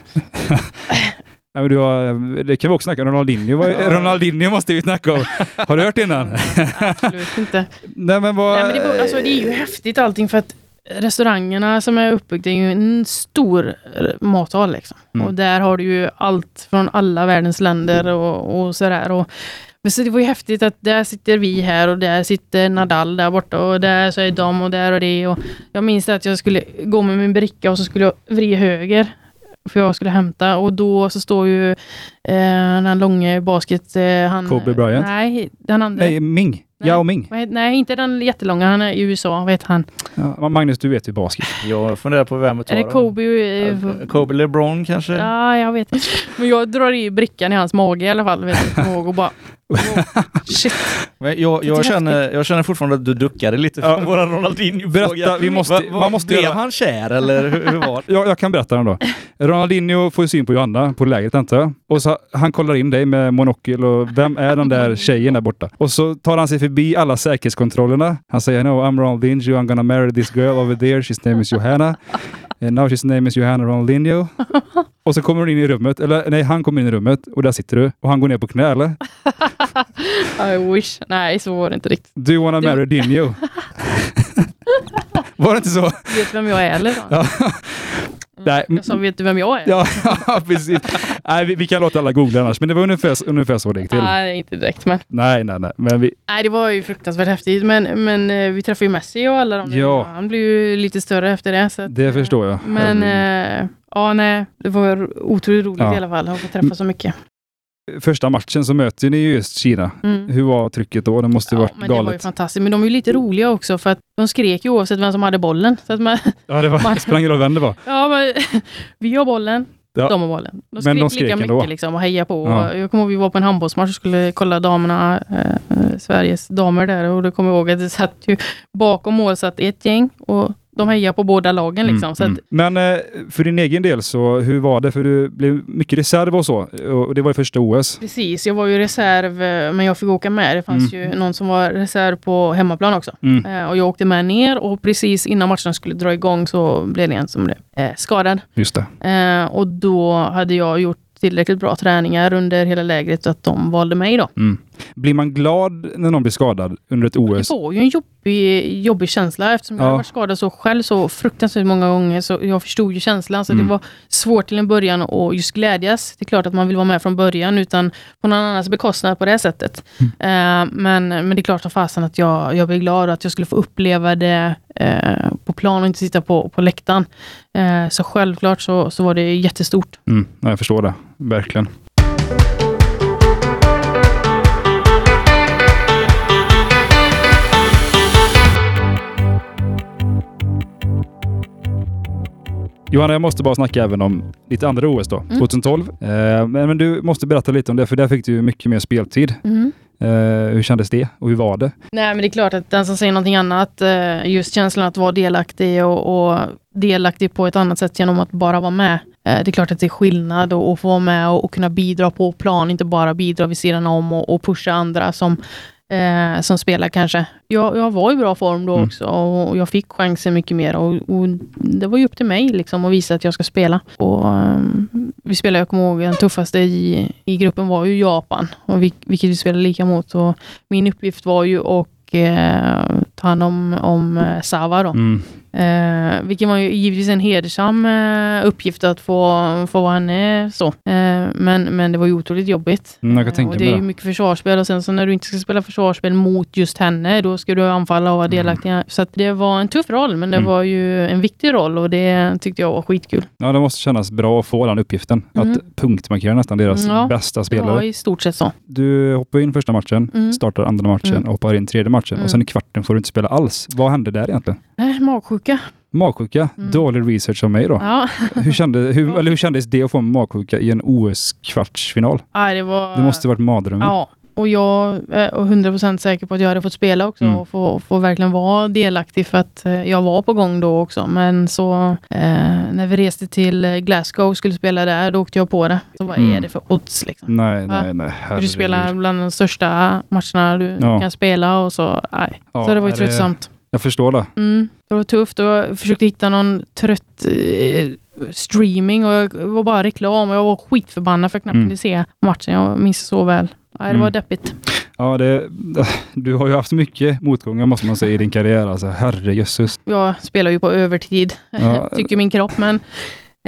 Ja, men du har, det kan vi också snacka om. Ronaldinho, var- Ronaldinho måste vi snacka om. Har du hört innan? Absolut inte. Nej men vad... Nej, men det, alltså, det är ju häftigt allting för att restaurangerna som är uppbyggda är ju en stor mathall. Liksom. Mm. Och där har du ju allt från alla världens länder och, och sådär. Och, men så det var ju häftigt att där sitter vi här och där sitter Nadal där borta och där så är de och där och det. Och jag minns att jag skulle gå med min bricka och så skulle jag vrida höger. För jag skulle hämta och då så står ju eh, den långa basket... Eh, han, Kobe Bryant? Nej, den andra. Nej, Ming. Nej. Yao Ming. Nej, inte den jättelånga. Han är i USA. Vad heter han? Ja, Magnus, du vet ju basket. Jag funderar på vem att ta Är det. Kobe? eh, Ja, Kobe LeBron kanske? Ja, jag vet inte. Men jag drar i brickan i hans mage i alla fall. Vet jag, och bara... Wow. Shit. Men jag, jag, känner, jag känner fortfarande att du duckade lite Ja. från våran Ronaldinho-fråga. Berätta, vi måste- Va- va- man måste Blev han kär eller hur, hur var det? Ja, jag kan berätta den då. Ronaldinho får ju syn på Johanna på lägret antar jag. Och så han kollar in dig med monokel och vem är den där tjejen där borta? Och så tar han sig förbi alla säkerhetskontrollerna. Han säger no, I'm Ronaldinho, I'm gonna marry this girl over there, she's name is Johanna. And now she's name is Johanna Ronaldinho. Och så kommer hon in i rummet, eller nej, han kommer in i rummet och där sitter du. Och han går ner på knä eller? I wish. Nej, så var det inte riktigt. Do you wanna marry Dinho? Var det inte så? Vet vem jag är eller? Ja. Nej, Jag sa, vet du vem jag är? Ja, precis. Nej, vi, vi kan låta alla googla annars, men det var ungefär, ungefär så det gick till. Nej, inte direkt. Men, Nej, nej, nej. Men vi, nej, det var ju fruktansvärt häftigt. Men, men eh, vi träffade ju Messi och alla de där. Ja. Han blev ju lite större efter det. Så att, det eh, förstår jag. Men eh, ja, nej. Det var otroligt roligt Ja. i alla fall att få träffa så mycket. Första matchen så möter ni ju just Kina. Mm. Hur var trycket då? Det måste ju Ja, varit men det var ju galet. fantastiskt. Men de är ju lite roliga också för att de skrek ju oavsett vem som hade bollen. Så att man, Ja, det var, Man- sprang ingen roll vem det var. ja, men, vi har bollen, Ja. de har bollen. De Men skrek, de skrek lika ändå. mycket liksom och heja på. Ja. Jag kommer ihåg vi var på en handbollsmatch och skulle kolla damerna, eh, eh, Sveriges damer där och då kommer jag ihåg att det satt ju bakom mål satt ett gäng och de hejar på båda lagen liksom. Mm, så att, mm. Men eh, för din egen del så, hur var det? För du blev mycket reserv och så. Och det var ju första OS. Precis, jag var ju reserv eh, men jag fick åka med. Det fanns Mm. ju någon som var reserv på hemmaplan också. Mm. Eh, och jag åkte med ner och precis innan matchen skulle dra igång så blev det en som blev eh, skadad. Just det. Eh, och då hade jag gjort tillräckligt bra träningar under hela lägret så att de valde mig då. Mm. Blir man glad när någon blir skadad under ett OS? Det var ju en jobbig, jobbig känsla eftersom jag Ja. hade varit skadad så själv så fruktansvärt många gånger så jag förstod ju känslan. Så Mm. det var svårt till en början att just glädjas. Det är klart att man vill vara med från början utan på någon annans bekostnad på det sättet. Mm. Eh, men, men det är klart som fasen att jag, jag blev glad och att jag skulle få uppleva det eh, på plan och inte sitta på, på läktaren. Eh, så självklart så, så var det jättestort. Mm. Ja, jag förstår det. Verkligen. Johanna, jag måste bara snacka även om ditt andra OS då, Mm. 2012. Eh, men, men du måste berätta lite om det, för där fick du mycket mer speltid. Eh, hur kändes det och hur var det? Nej, men det är klart att den som säger någonting annat, eh, just känslan att vara delaktig och, och delaktig på ett annat sätt genom att bara vara med. Eh, Det är klart att det är skillnad och få vara med och, och kunna bidra på plan, inte bara bidra vid sidan om och, och pusha andra som, eh, som spelar kanske. Jag, jag var i bra form då Mm. också och jag fick chansen mycket mer och, och det var ju upp till mig liksom att visa att jag ska spela. Och, ehm, vi spelade, jag kommer ihåg, den tuffaste i, i gruppen var ju Japan, och vi, vilket vi spelade lika mot. Och min uppgift var ju att eh, ta hand om, om eh, Sava då. Mm. Eh, vilket var ju givetvis en hedersam eh, uppgift att få, få vara henne så. Eh, men, men det var ju otroligt jobbigt. Mm, jag kan Eh, tänka och det är ju mycket försvarsspel och sen så när du inte ska spela försvarsspel mot just henne, då ska du anfalla och vara Mm. delaktig. Så att det var en tuff roll, men det Mm. var ju en viktig roll och det tyckte jag var skitkul. Ja, det måste kännas bra att få den uppgiften. Mm. Att punktmarkera nästan deras Ja, bästa spelare. i stort sett så. Du hoppar in första matchen, Mm. startar andra matchen Mm. och hoppar in tredje matchen. Mm. Och sen i kvarten får du inte spela alls. Vad hände där egentligen? Nej, magsjuka. Magsjuka, Mm. dålig research av mig då. Ja. Hur, kände, hur, eller hur kändes det att få magsjuka i en OS-kvartsfinal? Det var... Det måste varit mardrömmen. Ja, och jag är 100% säker på att jag hade fått spela också Mm. och få, få verkligen vara delaktig för att eh, jag var på gång då också. Men så eh, när vi reste till eh, Glasgow och skulle spela där, då åkte jag på det. Så vad Mm. är det för odds liksom? Nej, Va? nej, nej. Du spelar bland de största matcherna du Ja. kan spela och så, nej. Ja, så det var ju tröttsamt. Jag förstår det. Mm, det var tufft och jag försökte hitta någon trött eh, streaming och jag var bara reklam och jag var skitförbannad för jag knappt Mm. kunde se matchen. Jag minns det så väl. Nej, det var Mm. deppigt. Ja, det, du har ju haft mycket motgångar måste man säga i din karriär. Alltså, herrejösses. Jag spelar ju på övertid, Ja. tycker min kropp, men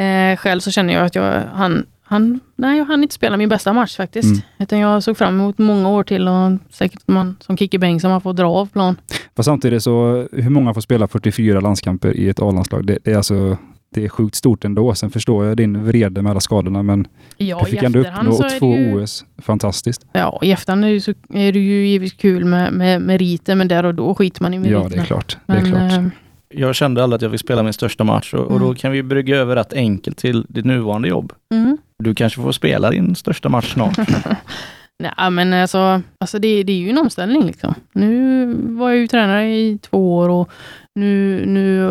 eh, själv så känner jag att jag han, han, nej, hann inte spela min bästa match faktiskt. Mm. Utan jag såg fram emot många år till och säkert man som Kikki Bengtsson man får dra av plan. Fast samtidigt så, hur många får spela 44 landskamper i ett A-landslag? Det, det är alltså det är sjukt stort ändå. Sen förstår jag din vrede med alla skadorna, men Ja, du fick ändå uppnå två ju, OS. Fantastiskt. Ja, i efterhand är det, ju så, är det ju givetvis kul med, med meriter, men där och då skiter man i meriterna. Ja, det är klart. Det är Men, klart. eh, Jag kände aldrig att jag fick spela min största match och, och Mm. då kan vi brygga över rätt enkelt till ditt nuvarande jobb. mm. Du kanske får spela din största match snart. Nej, men alltså, alltså det, det är ju en omställning. Liksom. Nu var jag ju tränare i två år och nu, nu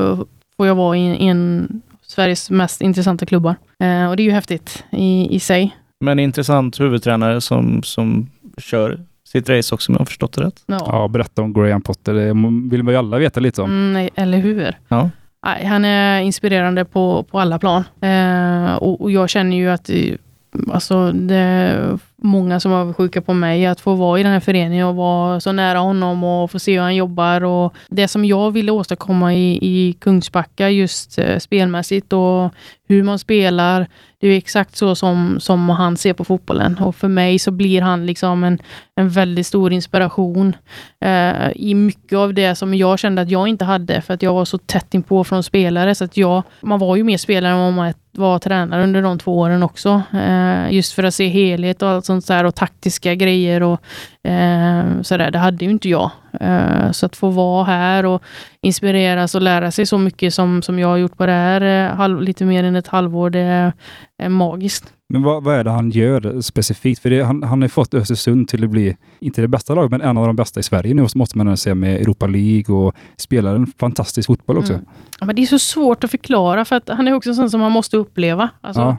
får jag vara i en Sveriges mest intressanta klubbar. Eh, och det är ju häftigt i, i sig. Men intressant huvudtränare som, som kör sitt race också om jag har förstått det rätt. Ja. Ja, berätta om Graham Potter. Det vill man ju alla veta lite om. Mm, eller hur? Ja. Nej, han är inspirerande på, på alla plan. Eh, och, och jag känner ju att eh, alltså, det många som är avundsjuka på mig att få vara i den här föreningen och vara så nära honom och få se hur han jobbar. Och det som jag ville åstadkomma i, i Kungsbacka just eh, spelmässigt och hur man spelar. Det är exakt så som, som han ser på fotbollen. Och för mig så blir han liksom en, en väldigt stor inspiration eh, i mycket av det som jag kände att jag inte hade för att jag var så tätt inpå från spelare så att jag, man var ju mer spelare än vad man var tränare under de två åren också. Eh, just för att se helhet och allt sånt där och taktiska grejer och eh, sådär. Det hade ju inte jag. Eh, så att få vara här och inspireras och lära sig så mycket som, som jag har gjort på det här eh, halv, lite mer än ett halvår, det är, magiskt. Men vad, vad är det han gör specifikt? För det, han, han har fått Östersund till att bli, inte det bästa laget, men en av de bästa i Sverige nu, måste man säga, med Europa League och spelar en fantastisk fotboll också. Mm. Ja, men det är så svårt att förklara för att han är också sån som man måste uppleva. Alltså, Ja.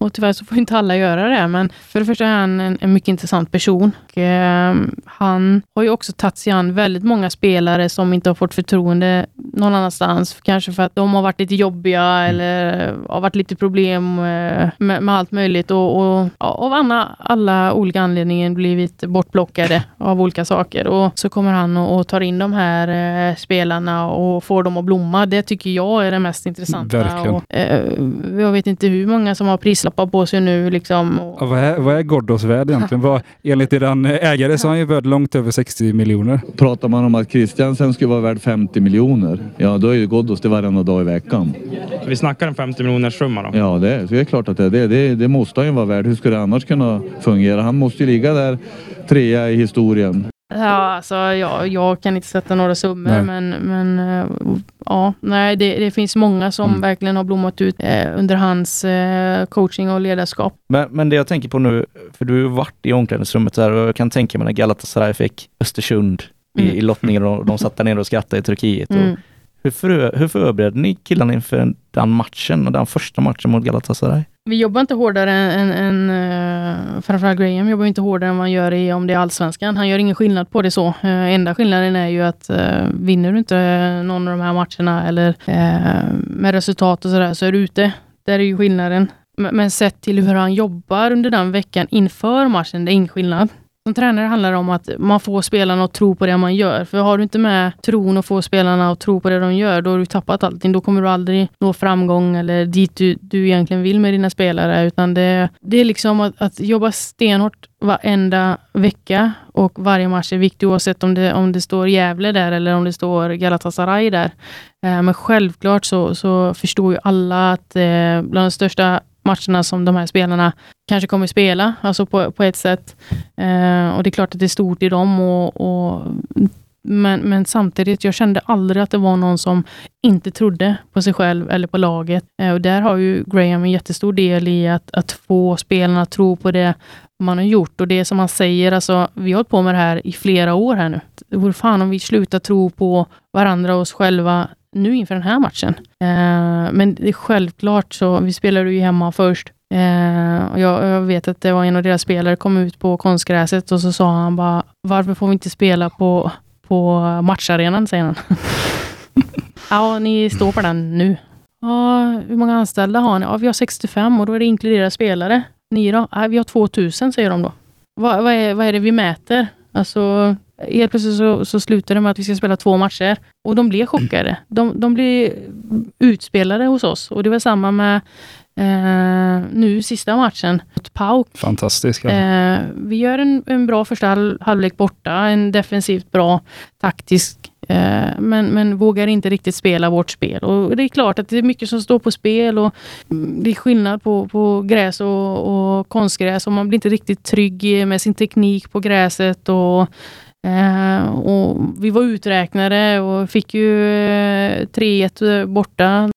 Och tyvärr så får inte alla göra det. Men för det första är han en, en mycket intressant person. Och, eh, han har ju också tagit sig an väldigt många spelare som inte har fått förtroende någon annanstans. Kanske för att de har varit lite jobbiga eller har varit lite problem eh, med, med allt möjligt. Och, och ja, av alla, alla olika anledningar blivit bortplockade av olika saker. Och så kommer han och, och tar in de här eh, spelarna och får dem att blomma. Det tycker jag är det mest intressanta. Verkligen. Och, eh, jag vet inte hur många som har prislappar på sig nu. Liksom, och, Ja, vad, är, vad är Ghoddos värd egentligen? vad, enligt eran ägare så är han ju värd långt över 60 miljoner. Pratar man om att Christiansen skulle vara värd 50 miljoner, ja då är ju Ghoddos det varenda dag i veckan. Vi snackar en 50 miljoners summa då. Ja, det är, så det är klart att det, det, det, det måste han ju vara värd. Hur skulle det annars kunna fungera? Han måste ju ligga där trea i historien. Ja, alltså, ja, jag kan inte sätta några summor, Nej. men, men eh, ja, nej, det, det finns många som Mm. verkligen har blommat ut eh, under hans eh, coaching och ledarskap. Men, men det jag tänker på nu, för du har ju varit i omklädningsrummet där och jag kan tänka mig när Galatasaray fick Östersund i, Mm. i lottningen och de satt där nere och skrattade i Turkiet. Mm. Och hur, för, hur förberedde ni killarna inför den matchen och den första matchen mot Galatasaray? Vi jobbar inte hårdare än, än uh, framförallt Graham jobbar inte hårdare än man gör i, om det är allsvenskan. Han gör ingen skillnad på det så. Uh, enda skillnaden är ju att uh, vinner du inte någon av de här matcherna eller med resultat och sådär så är du ute. Där är ju skillnaden. Men men sett till hur han jobbar under den veckan inför matchen, det är ingen skillnad. Som tränare handlar det om att man får spelarna att tro på det man gör. För har du inte med tron och får spelarna att tro på det de gör, då har du tappat allting. Då kommer du aldrig nå framgång eller dit du, du egentligen vill med dina spelare. Utan det, det är liksom att, att jobba stenhårt varenda vecka och varje match är viktig oavsett om det, om det står Gävle där eller om det står Galatasaray där. Eh, men självklart så, så förstår ju alla att eh, bland de största matcherna som de här spelarna kanske kommer spela, alltså på, på ett sätt. Eh, och det är klart att det är stort i dem. Och, och, men, men samtidigt, jag kände aldrig att det var någon som inte trodde på sig själv eller på laget. Eh, och där har ju Graham en jättestor del i att, att få spelarna att tro på det man har gjort. Och det som han säger, alltså, vi har hållit på med det här i flera år här nu. Det vore fan om vi slutar tro på varandra och oss själva nu inför den här matchen. Eh, men det är självklart så, vi spelade ju hemma först. Eh, och jag, jag, vet att det var en av deras spelare kom ut på konstgräset och så sa han bara, varför får vi inte spela på, på matcharenan, säger han. ja, ni står på den nu. Ja, hur många anställda har ni? Ja, vi har 65 och då är det inkluderat spelare. Ni då? Ja, vi har 2000, säger de då. Vad, vad, är, vad är det vi mäter? Alltså, helt plötsligt så, så slutar det med att vi ska spela två matcher. Och de blir chockade. De, de blir utspelade hos oss. Och det var samma med eh, nu sista matchen mot Pauk. Fantastiskt. Ja. Eh, vi gör en, en bra första halv, halvlek borta, en defensivt bra taktisk Eh, men, men vågar inte riktigt spela vårt spel. Och Det är klart att det är mycket som står på spel och mm, det är skillnad på, på gräs och, och konstgräs och man blir inte riktigt trygg med sin teknik på gräset. och eh, och vi var uträknade och fick ju eh, 3-1 borta.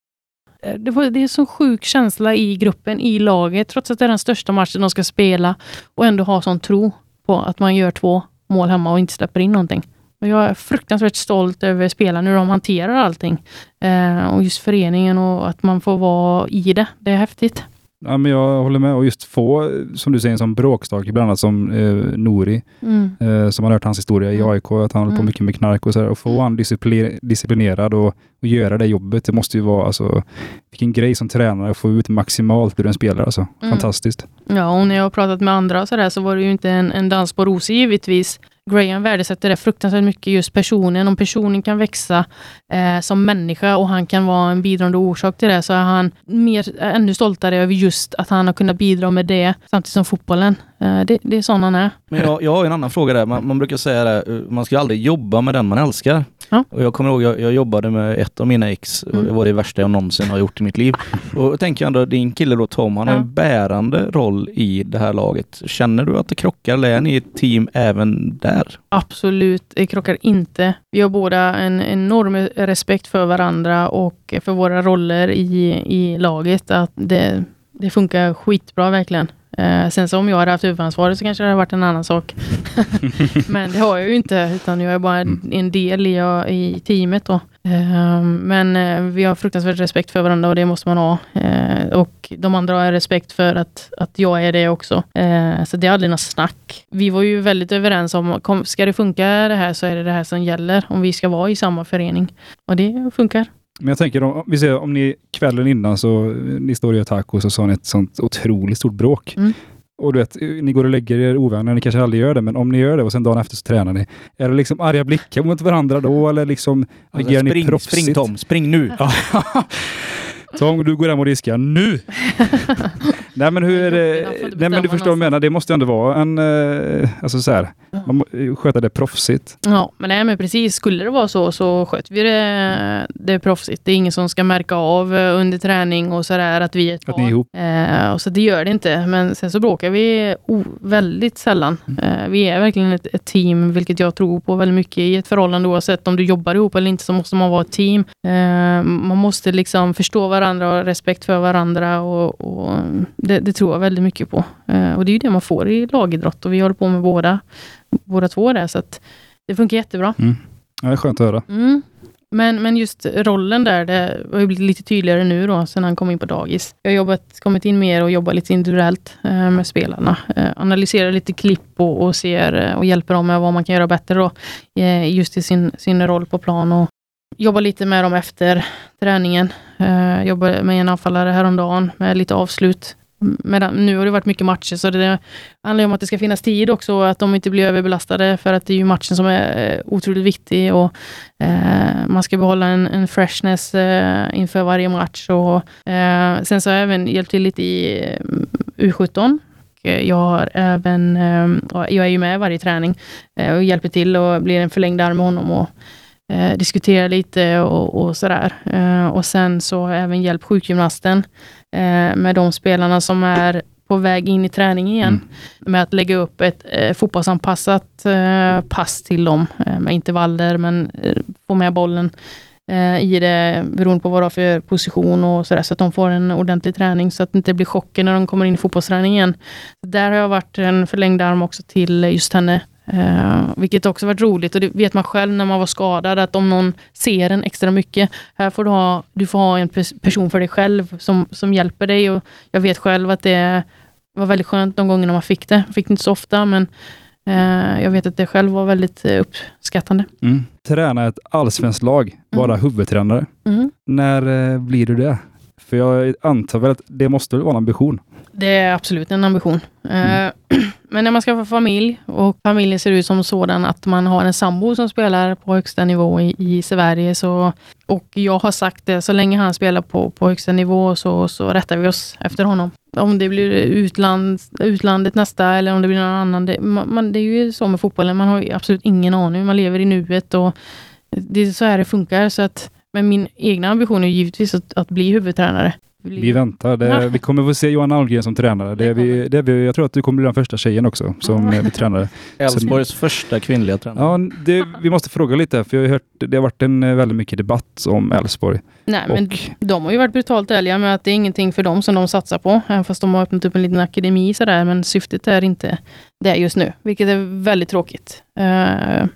Det, var, det är en sån sjuk känsla i gruppen, i laget, trots att det är den största matchen de ska spela och ändå ha sån tro på att man gör två mål hemma och inte släpper in någonting. Och jag är fruktansvärt stolt över spelarna, hur de hanterar allting. Eh, och just föreningen och att man får vara i det. Det är häftigt. Ja, men jag håller med. Och just få, som du säger, som bråkstake, bland annat som eh, Nori, Mm. eh, som har hört hans historia i Mm. AIK, att han håller på Mm. mycket med knark och sådär. Och få han disciplin, disciplinerad och, och göra det jobbet, det måste ju vara alltså, vilken grej som tränare att få ut maximalt ur en spelare. Alltså. Mm. Fantastiskt. Ja, och när jag har pratat med andra så, där, så var det ju inte en, en dans på rosor givetvis. Graham värdesätter det fruktansvärt mycket, just personen. Om personen kan växa eh, som människa och han kan vara en bidragande orsak till det, så är han mer, ännu stoltare över just att han har kunnat bidra med det, samtidigt som fotbollen. Eh, det, det är sån han är. Men jag, jag har en annan fråga där. Man, man brukar säga det, eh, man ska aldrig jobba med den man älskar. Ja. Och jag kommer ihåg, jag, jag jobbade med ett av mina ex och Mm. det var det värsta jag någonsin har gjort i mitt liv. Och jag tänker ändå, din kille då Tom, han har Ja. en bärande roll i det här laget. Känner du att det krockar? Eller är ni ett team även där? Absolut, det krockar inte. Vi har båda en enorm respekt för varandra och för våra roller i, i laget. Att det, det funkar skitbra verkligen. Eh, sen så om jag hade haft huvudansvaret så kanske det hade varit en annan sak. men det har jag ju inte, utan jag är bara en, en del i, i teamet. Då. Eh, men eh, vi har fruktansvärt respekt för varandra och det måste man ha. Eh, och de andra har respekt för att, att jag är det också. Eh, så det är aldrig något snack. Vi var ju väldigt överens om, kom, ska det funka det här så är det det här som gäller. Om vi ska vara i samma förening. Och det funkar. Men jag tänker, om, vi ser, om ni kvällen innan så, ni står och gör tacos och så har ni ett sånt otroligt stort bråk. Mm. Och du vet, ni går och lägger er ovänner, ni kanske aldrig gör det, men om ni gör det och sen dagen efter så tränar ni. Är det liksom arga blickar mot varandra då eller liksom agerar ni spring, proffsigt? spring Tom, spring nu! Tom, du går hem och diskar nu! Nej men hur är det? Nej men du förstår vad jag menar, det måste ändå vara en, eh, alltså så här, man må, sköta det proffsigt. Ja, men nej men precis. Skulle det vara så så sköter vi det, det är proffsigt. Det är ingen som ska märka av eh, under träning och sådär att vi är ett Att ni är ihop. Eh, och så det gör det inte. Men sen så bråkar vi väldigt sällan. Eh, vi är verkligen ett, ett team, vilket jag tror på väldigt mycket i ett förhållande. Oavsett om du jobbar ihop eller inte så måste man vara ett team. Eh, man måste liksom förstå varandra och ha respekt för varandra. Och, och det, det tror jag väldigt mycket på. Eh, och det är ju det man får i lagidrott och vi håller på med båda, båda två där. Så att det funkar jättebra. Ja, det är skönt att höra. Mm. Men, men just rollen där, det har ju blivit lite tydligare nu då, sen han kom in på dagis. Jag har jobbat, kommit in mer och jobbat lite individuellt eh, med spelarna. Eh, analyserar lite klipp och, och ser eh, och hjälper dem med vad man kan göra bättre då, eh, just i sin, sin roll på plan. Och jobbar lite med dem efter träningen. Eh, jobbar med en anfallare häromdagen med lite avslut. Medan, nu har det varit mycket matcher, så det handlar om att det ska finnas tid också, och att de inte blir överbelastade, för att det är ju matchen som är eh, otroligt viktig och eh, man ska behålla en, en freshness eh, inför varje match. Och, eh, sen så har jag även hjälpt till lite i eh, U17. Jag har även, eh, jag är ju med varje träning eh, och hjälper till och blir en förlängd arm med honom och eh, diskuterar lite och, och sådär. Eh, och sen så har jag även hjälpt sjukgymnasten med de spelarna som är på väg in i träning igen. Med att lägga upp ett eh, fotbollsanpassat eh, pass till dem eh, med intervaller, men eh, få med bollen eh, i det beroende på vad det har för position och sådär, så att de får en ordentlig träning så att det inte blir chocker när de kommer in i fotbollsträning igen. Där har jag varit en förlängd arm också till just henne. Eh, vilket också varit roligt och det vet man själv när man var skadad att om någon ser en extra mycket, här får du ha, du får ha en pers- person för dig själv som, som hjälper dig och jag vet själv att det var väldigt skönt de gångerna man fick det. Jag fick det inte så ofta men eh, jag vet att det själv var väldigt eh, uppskattande. Mm. Träna ett allsvenskt lag, vara huvudtränare. Mm. När blir du det? För jag antar väl att det måste vara en ambition? Det är absolut en ambition. Eh, men när man ska få familj och familjen ser ut som sådan att man har en sambo som spelar på högsta nivå i, i Sverige så, och jag har sagt det, så länge han spelar på, på högsta nivå så, så rättar vi oss efter honom. Om det blir utland, utlandet nästa eller om det blir någon annan. Det, man, det är ju så med fotbollen, man har ju absolut ingen aning. Man lever i nuet och det är så här det funkar. Så att, men min egna ambition är givetvis att, att bli huvudtränare. Vi väntar. Det, vi kommer få se Johan Almgren som tränare. Det är vi, det vi, jag tror att du kommer bli den första tjejen också som eh, blir tränare. Elfsborgs första kvinnliga tränare. Ja, det, vi måste fråga lite, för jag har hört, det har varit en eh, väldigt mycket debatt om Elfsborg. Nej, men Och de har ju varit brutalt ärliga med att det är ingenting för dem som de satsar på. Även fast de har öppnat upp en liten akademi sådär. Men syftet är inte det just nu. Vilket är väldigt tråkigt. Eh,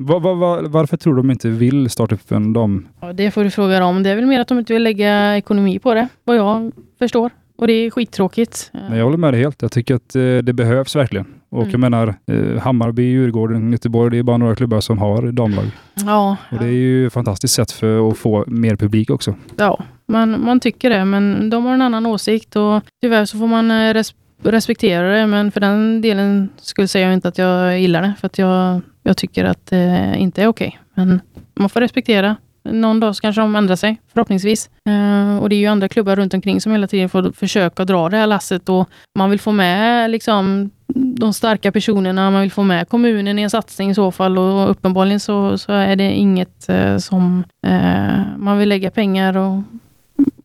var, var, var, varför tror de inte vill starta upp en dam? ja, det får du fråga dem. Det är väl mer att de inte vill lägga ekonomi på det. Vad jag förstår. Och det är skittråkigt. Men jag håller med dig helt. Jag tycker att eh, det behövs verkligen. Och Mm. jag menar, eh, Hammarby, Djurgården, Göteborg, det är bara några klubbar som har damlag. Ja, Och det är ju ett fantastiskt sätt för att få mer publik också. ja man, man tycker det. Men de har en annan åsikt. Och tyvärr så får man eh, res respektera det. Men för den delen skulle säga jag inte att jag gillar det. För att jag, jag tycker att det inte är okej. Men man får respektera. Någon dag kanske de ändrar sig, förhoppningsvis. Eh, och det är ju andra klubbar runt omkring som hela tiden får försöka dra det här lasset. Och man vill få med liksom, de starka personerna, man vill få med kommunen i en satsning i så fall. Och uppenbarligen så, så är det inget eh, som eh, man vill lägga pengar och,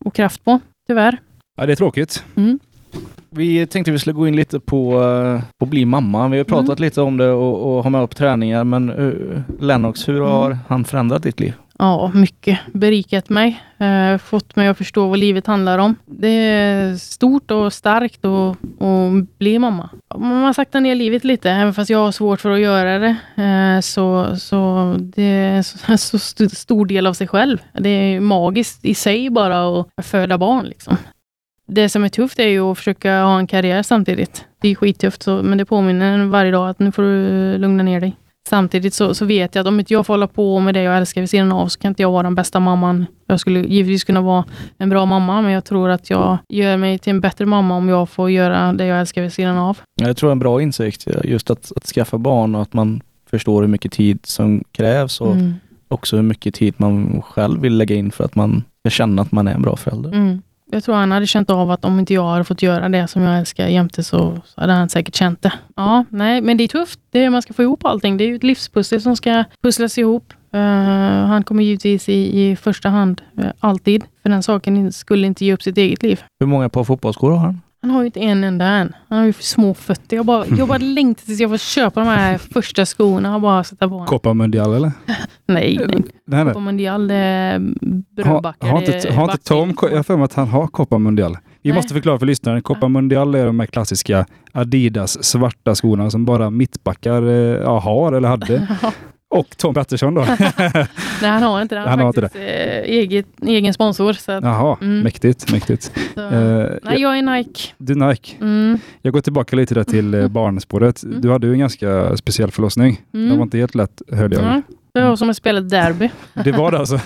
och kraft på, tyvärr. Ja, det är tråkigt. Mm. Vi tänkte vi skulle gå in lite på eh, på att bli mamma. Vi har pratat lite om det och, och har med upp träningar. Men uh, Lennox, hur har han förändrat ditt liv? Ja, mycket. Berikat mig. Eh, fått mig att förstå vad livet handlar om. Det är stort och starkt att bli mamma. Man har saktat ner livet lite, även fast jag har svårt för att göra det. Eh, så, så det är så, så st- stor del av sig själv. Det är magiskt i sig bara att föda barn. Liksom. Det som är tufft är ju att försöka ha en karriär samtidigt. Det är skittufft, så, men det påminner en varje dag att nu får du lugna ner dig. Samtidigt så, så vet jag att om inte jag får hålla på med det jag älskar vid sidan av så kan inte jag vara den bästa mamman. Jag skulle givetvis kunna vara en bra mamma, men jag tror att jag gör mig till en bättre mamma om jag får göra det jag älskar vid sidan av. Jag tror en bra insikt, just att, att skaffa barn och att man förstår hur mycket tid som krävs och Mm. också hur mycket tid man själv vill lägga in för att man ska känna att man är en bra förälder. Mm. Jag tror han hade känt av att om inte jag hade fått göra det som jag älskar jämte så, så hade han säkert känt det. Ja, nej, men det är tufft. Det är, man ska få ihop allting. Det är ju ett livspussel som ska pusslas ihop. Uh, han kommer givetvis i, i första hand, uh, alltid. För den saken skulle inte ge upp sitt eget liv. Hur många par fotbollsskor har han? Han har ju inte en enda än. Han har ju för små fötter. Jag bara, jag bara längtar tills jag får köpa de här första skorna och bara sätta på honom. Copa Mundial eller? Nej, nej. Nej, nej. Copa Mundial, det är Har, brödbackar. har inte, är har inte Tom, jag har för mig att han har Copa Mundial. Vi Nej. måste förklara för lyssnaren. Copa Mundial är de här klassiska Adidas svarta skorna som bara mittbackar eh, ja, har eller hade. Och Tom Pettersson då. Nej, han har inte det. Han, Han har har inte faktiskt eh, eget, egen sponsor. Så att, Jaha, Mm. mäktigt, mäktigt. så, Eh, nej, jag är Nike. Du Nike. Mm, Jag går tillbaka lite där till eh, barnspåret. Mm. Du hade ju en ganska speciell förlossning. Mm. Det var inte helt lätt hörde jag. ja, Det var som att spela derby. Det var det alltså.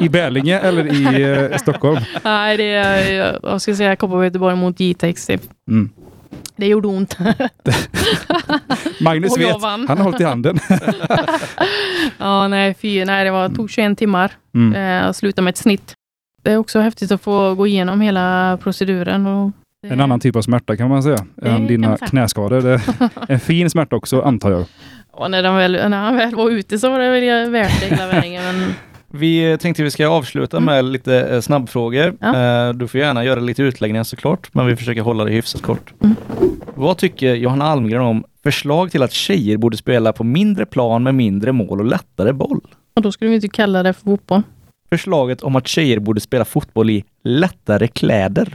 I Bälinge eller i eh, Stockholm? Nej, det är, jag ska säga Kopparberg Göteborg mot Jitex. typ. Mm. Det gjorde ont. Magnus vet, han har hållit i handen. ja, nej, fy, nej, det var, tog 21 timmar Mm. eh, och slutade med ett snitt. Det är också häftigt att få gå igenom hela proceduren. Och det, En annan typ av smärta kan man säga, Det än dina knäskador. En fin smärta också, antar jag. Och när, väl, när han väl var ute så var det väl värt det hela vägen. Men Vi tänkte vi ska avsluta med lite eh, snabbfrågor. Mm. Ja. Eh, Du får gärna göra lite utläggningar såklart, men vi försöker hålla det hyfsat kort. Mm. Vad tycker Johanna Almgren om förslag till att tjejer borde spela på mindre plan med mindre mål och lättare boll? och då skulle vi inte kalla det för fotboll. Förslaget om att tjejer borde spela fotboll i lättare kläder.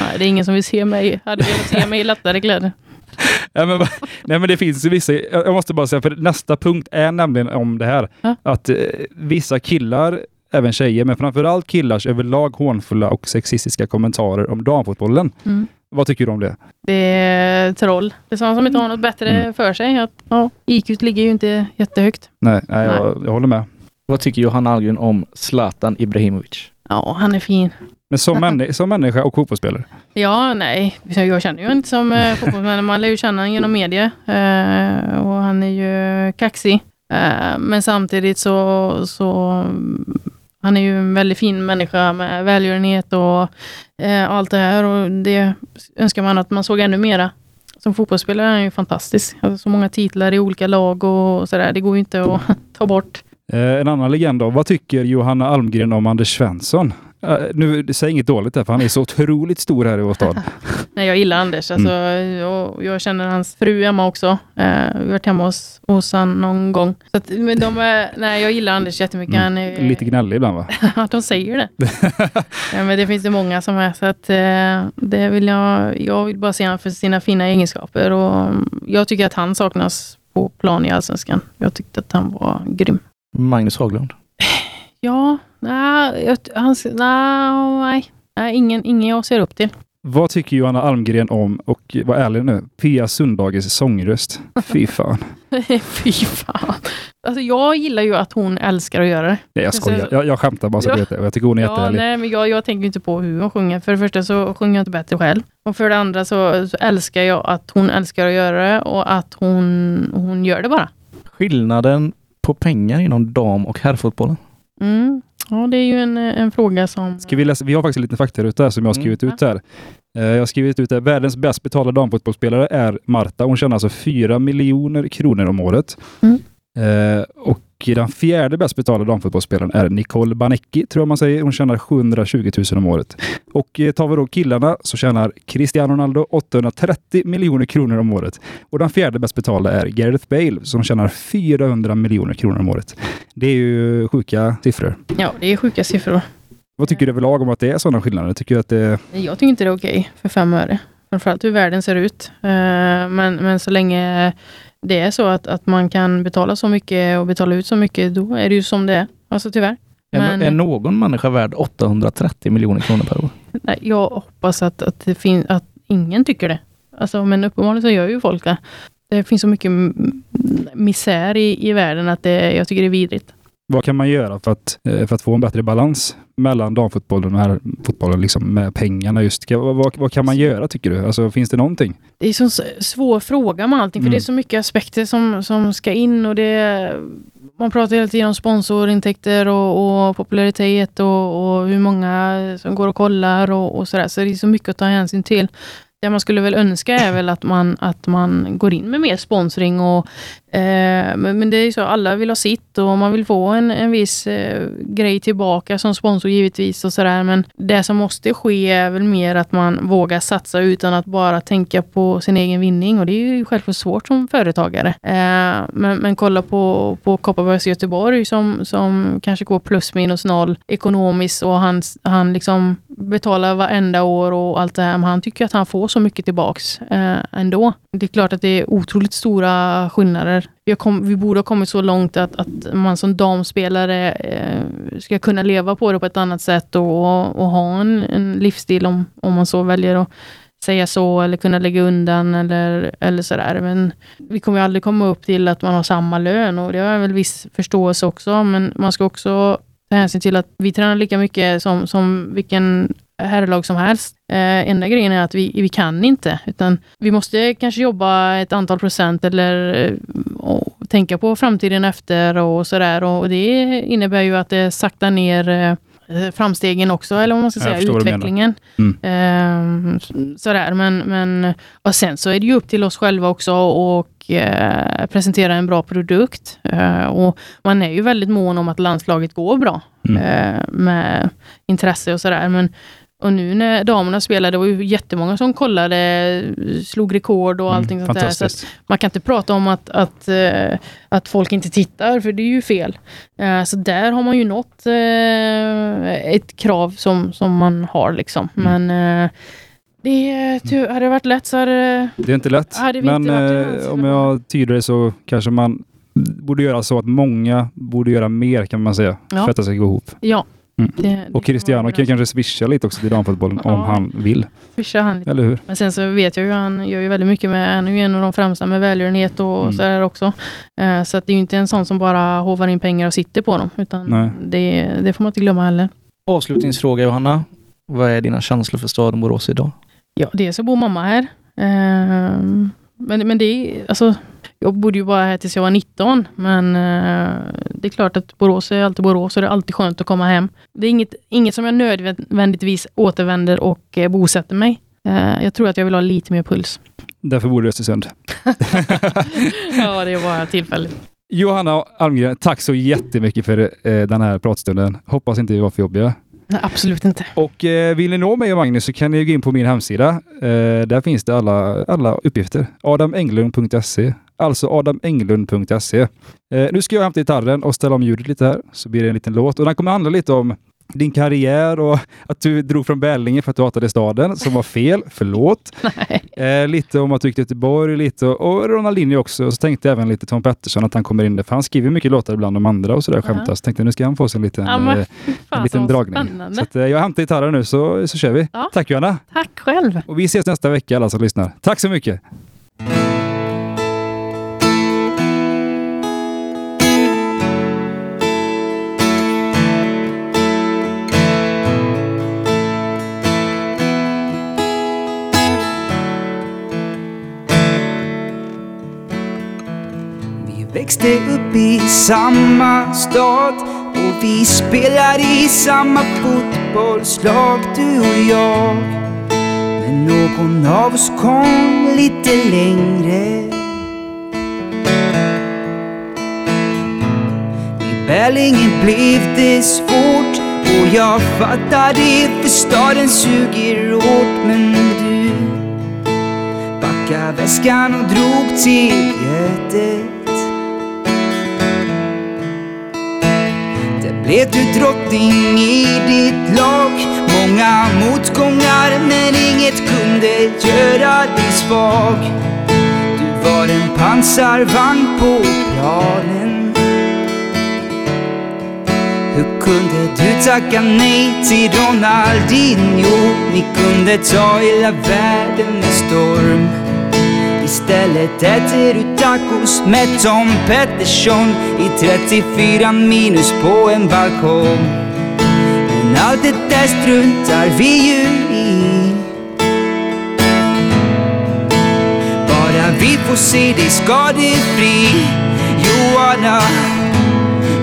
Nej, det är ingen som vill se mig. Hade velat se mig i lättare kläder. Ja, men, nej, men det finns ju vissa, jag måste bara säga, för nästa punkt är nämligen om det här. Ja. Att eh, vissa killar, även tjejer, men framförallt killars överlag hånfulla och sexistiska kommentarer om damfotbollen. Mm. Vad tycker du om det? Det är troll. Det är sådana som inte har något bättre Mm. för sig. Att, ja, IQ ligger ju inte jättehögt. Nej, nej, Jag, jag håller med. Vad tycker Johanna Almgren om Zlatan Ibrahimovic? Ja, han är fin. Men som, männi- som människa och fotbollsspelare? Ja, nej. Jag känner ju inte som eh, fotbollsman. Man lär ju känna honom genom media. Eh, och han är ju kaxig. Eh, men samtidigt så, så han är ju en väldigt fin människa med välgörenhet och eh, allt det här. Och det önskar man att man såg ännu mera. Som fotbollsspelare är han ju fantastisk. Alltså, så många titlar i olika lag och sådär. Det går ju inte att ta bort. Eh, en annan legend då. Vad tycker Johanna Almgren om Anders Svensson? Eh, nu, säg inget dåligt där, för han är så otroligt stor här i vår stad. Nej, jag gillar Anders. Alltså, och jag känner hans fru Emma också. Eh, vi har varit hemma hos, hos han någon gång. Så att, men de är, nej, jag gillar Anders jättemycket. Han är, Lite gnällig ibland va? Ja, de säger det. ja, men det finns det många som är. Så att, eh, det vill jag, jag vill bara se honom för sina fina egenskaper. Och jag tycker att han saknas på plan i Allsvenskan. Jag tyckte att han var grym. Magnus Haglund. Ja, nej, han, nej, nej, ingen, ingen jag ser upp till. Vad tycker Johanna Almgren om, och var ärlig nu, Pia Sundhages sångröst? Fy fan. Fy fan. Alltså jag gillar ju att hon älskar att göra det. Nej, jag skojar. Jag, jag skämtar bara så Ja. du vet det. Jag tycker hon är Ja, jättehärlig. nej, men jag, jag tänker inte på hur hon sjunger. För det första så sjunger jag inte bättre själv. Och för det andra så, så älskar jag att hon älskar att göra det och att hon, hon gör det bara. Skillnaden på pengar inom dam och herrfotbollen? Mm. Ja, det är ju en, en fråga som... Ska vi, läsa, vi har faktiskt en liten faktaruta som jag har skrivit ut här. Eh, Jag har skrivit ut att världens bäst betalda damfotbollsspelare är Marta. Hon tjänar alltså 4 miljoner kronor om året. Mm. Eh, och den fjärde bäst betalda damfotbollsspelaren är Nicole Banecki, tror jag man säger. Hon tjänar 720 000 om året. Och eh, tar vi då killarna så tjänar Cristiano Ronaldo 830 miljoner kronor om året. Och den fjärde bäst betalda är Gareth Bale som tjänar 400 miljoner kronor om året. Det är ju sjuka siffror. Ja, det är sjuka siffror. Vad tycker du överlag om att det är sådana skillnader? Tycker du att det Jag tycker inte det är okej för fem öre. Framförallt hur världen ser ut. Eh, Men, men så länge det är så att, att man kan betala så mycket och betala ut så mycket, då är det ju som det är. Alltså tyvärr. Är, Men- är någon människa värd 830 miljoner kronor per år? Nej, jag hoppas att, att, det fin- att ingen tycker det. Alltså, men uppenbarligen så gör ju folk det. Det finns så mycket misär i, i världen att det, jag tycker det är vidrigt. Vad kan man göra för att, eh, för att få en bättre balans mellan damfotbollen och herrfotbollen liksom med pengarna just? Vad, vad, vad kan man göra tycker du? Alltså finns det någonting? Det är så s- svår fråga med allting, för Mm. det är så mycket aspekter som, som ska in och det man pratar hela tiden om sponsorintäkter och, och popularitet och, och hur många som går och kollar och, och sådär. Så det är så mycket att ta hänsyn till. Det man skulle väl önska är väl att man, att man går in med mer sponsring. Och, eh, men, det är ju så, alla vill ha sitt och man vill få en, en viss eh, grej tillbaka som sponsor givetvis. och sådär. Men det som måste ske är väl mer att man vågar satsa utan att bara tänka på sin egen vinning. Och det är ju självklart svårt som företagare. Eh, men, men kolla på, på Kopparbergs Göteborg som, som kanske går plus minus noll ekonomiskt och han, han liksom betalar varenda år och allt det här. Men han tycker att han får så mycket tillbaks eh, ändå. Det är klart att det är otroligt stora skillnader. Vi, har kom, vi borde ha kommit så långt att, att man som damspelare eh, ska kunna leva på det på ett annat sätt och, och ha en, en livsstil om, om man så väljer. att säga så eller kunna lägga undan eller, eller sådär. Men vi kommer ju aldrig komma upp till att man har samma lön och det har jag väl viss förståelse också. Men man ska också ta hänsyn till att vi tränar lika mycket som, som vilken herrlag som helst. Eh, enda grejen är att vi, vi kan inte, utan vi måste kanske jobba ett antal procent eller eh, tänka på framtiden efter och sådär. Och det innebär ju att det saktar ner eh, framstegen också, eller vad man ska säga, utvecklingen. Mm. Ehm, sådär, men, men och sen så är det ju upp till oss själva också och eh, presentera en bra produkt. Eh, och man är ju väldigt mån om att landslaget går bra Mm. eh, med intresse och sådär. Men och nu när damerna spelade, det var ju jättemånga som kollade, slog rekord och allting Mm, sånt där. Så man kan inte prata om att, att, eh, att folk inte tittar, för det är ju fel. Eh, så där har man ju nått eh, ett krav som, som man har. liksom. Mm. Men det, ty- hade det varit lätt så hade Det är inte lätt. Men inte om jag tyder det så kanske man borde göra så att många borde göra mer kan man säga. Ja. För att det ska gå ihop. Ja. Mm. Det, det Och Cristiano kan kanske swisha lite också till damfotbollen om Ja. han vill. Han lite. Eller hur? Men sen så vet jag ju, han gör ju väldigt mycket med, han är ju en av de främsta med välgörenhet och Mm. sådär också. Eh, så att det är ju inte en sån som bara hovar in pengar och sitter på dem, utan det, det får man inte glömma heller. Avslutningsfråga Johanna. Vad är dina känslor för staden Borås idag? Ja, dels så bor mamma här. Ehm, men, men det är, alltså, jag bodde ju bara här tills jag var 19, men eh, det är klart att Borås är alltid Borås och det är alltid skönt att komma hem. Det är inget, inget som jag nödvändigtvis återvänder och eh, bosätter mig. Eh, jag tror att jag vill ha lite mer puls. Därför bor du i Östersund. ja, det var tillfälligt. Johanna Almgren, tack så jättemycket för den här pratstunden. Hoppas inte vi var för jobbiga. Nej, absolut inte. Och eh, vill ni nå mig och Magnus så kan ni gå in på min hemsida. Eh, där finns det alla, alla uppgifter. adamenglund.se. Alltså adamenglund.se. Eh, nu ska jag hämta gitarren och ställa om ljudet lite här, så blir det en liten låt. Och den kommer handla lite om din karriär och att du drog från Bärlinge för att du hatade staden, som var fel. Förlåt. Eh, lite om att du gick till Göteborg, lite och Ronaldinho också. Och så tänkte jag även lite Tom Pettersson, att han kommer in där, för han skriver mycket låtar bland de andra och sådär och Ja. skämtar. Så tänkte nu ska han få sig en liten, Ja, men eh, fy en fan, liten dragning. spännande. Så att, eh, jag hämtar gitarren nu så, så kör vi. Ja. Tack Johanna! Tack själv. Och vi ses nästa vecka alla som lyssnar. Tack så mycket! Växte upp i samma stad och vi spelar i samma fotbollslag du och jag. Men någon av oss kom lite längre. I Bärlingen blev det svårt och jag fattar det för staden suger hårt men du packade väskan och drog till Göteborg Är du drottning i ditt lag? Många motgångar men inget kunde göra dig svag. Du var en pansarvagn på planen Hur kunde du tacka nej till Ronaldinho? Ni kunde ta hela världen med storm. Istället äter du tacos med Tom Pettersson i 34 minus på en balkong. Men allt det där struntar vi ju i. Bara vi får se dig skadefri. Johanna,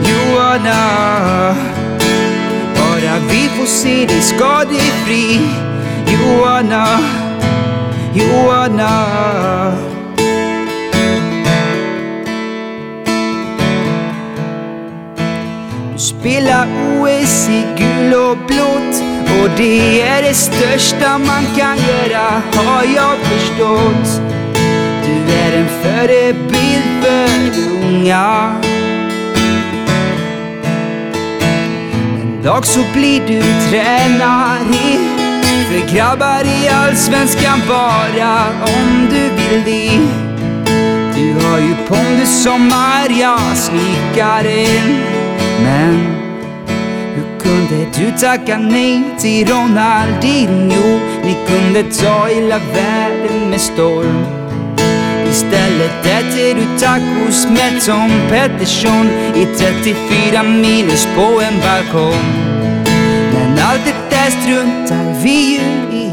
Johanna. Bara vi får se dig skadefri. Johanna. Johanna Du spelar OS i gul och blått och det är det största man kan göra har jag förstått. Du är en förebild för unga. En dag så blir du tränare för grabbar i Allsvenskan bara om du vill det. Du har ju pondus som arga snickaren. Men hur kunde du tacka nej till Ronaldinho Ni kunde ta hela världen med storm Istället äter du tacos med Tom Pettersson i 34 minus på en balkong Men allt det struntar vi ju i.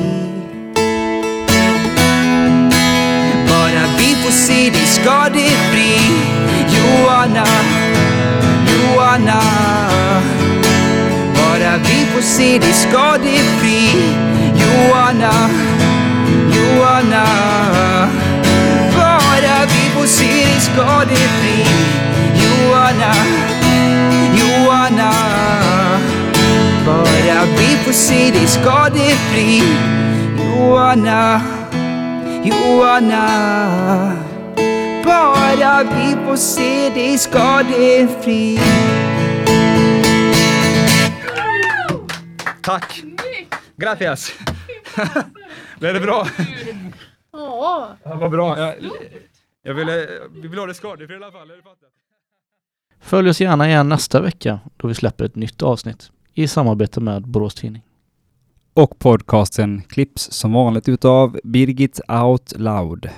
Bara vi får se dig ska det bli, Johanna, Johanna. Bara vi får se dig ska det bli, Johanna, Johanna. Bara vi får se dig ska det bli, Johanna, Johanna. Bara vi får se dig skadefri Johanna, Johanna Bara vi får se dig skadefri Tack! Gracias! Blev det bra? Ja. Vad bra. Jag, jag ville, vi vill ha det skadefri i alla fall. Följ oss gärna igen nästa vecka då vi släpper ett nytt avsnitt i samarbete med Borås Tidning. Och podcasten klipps som vanligt utav Birgit Out Loud.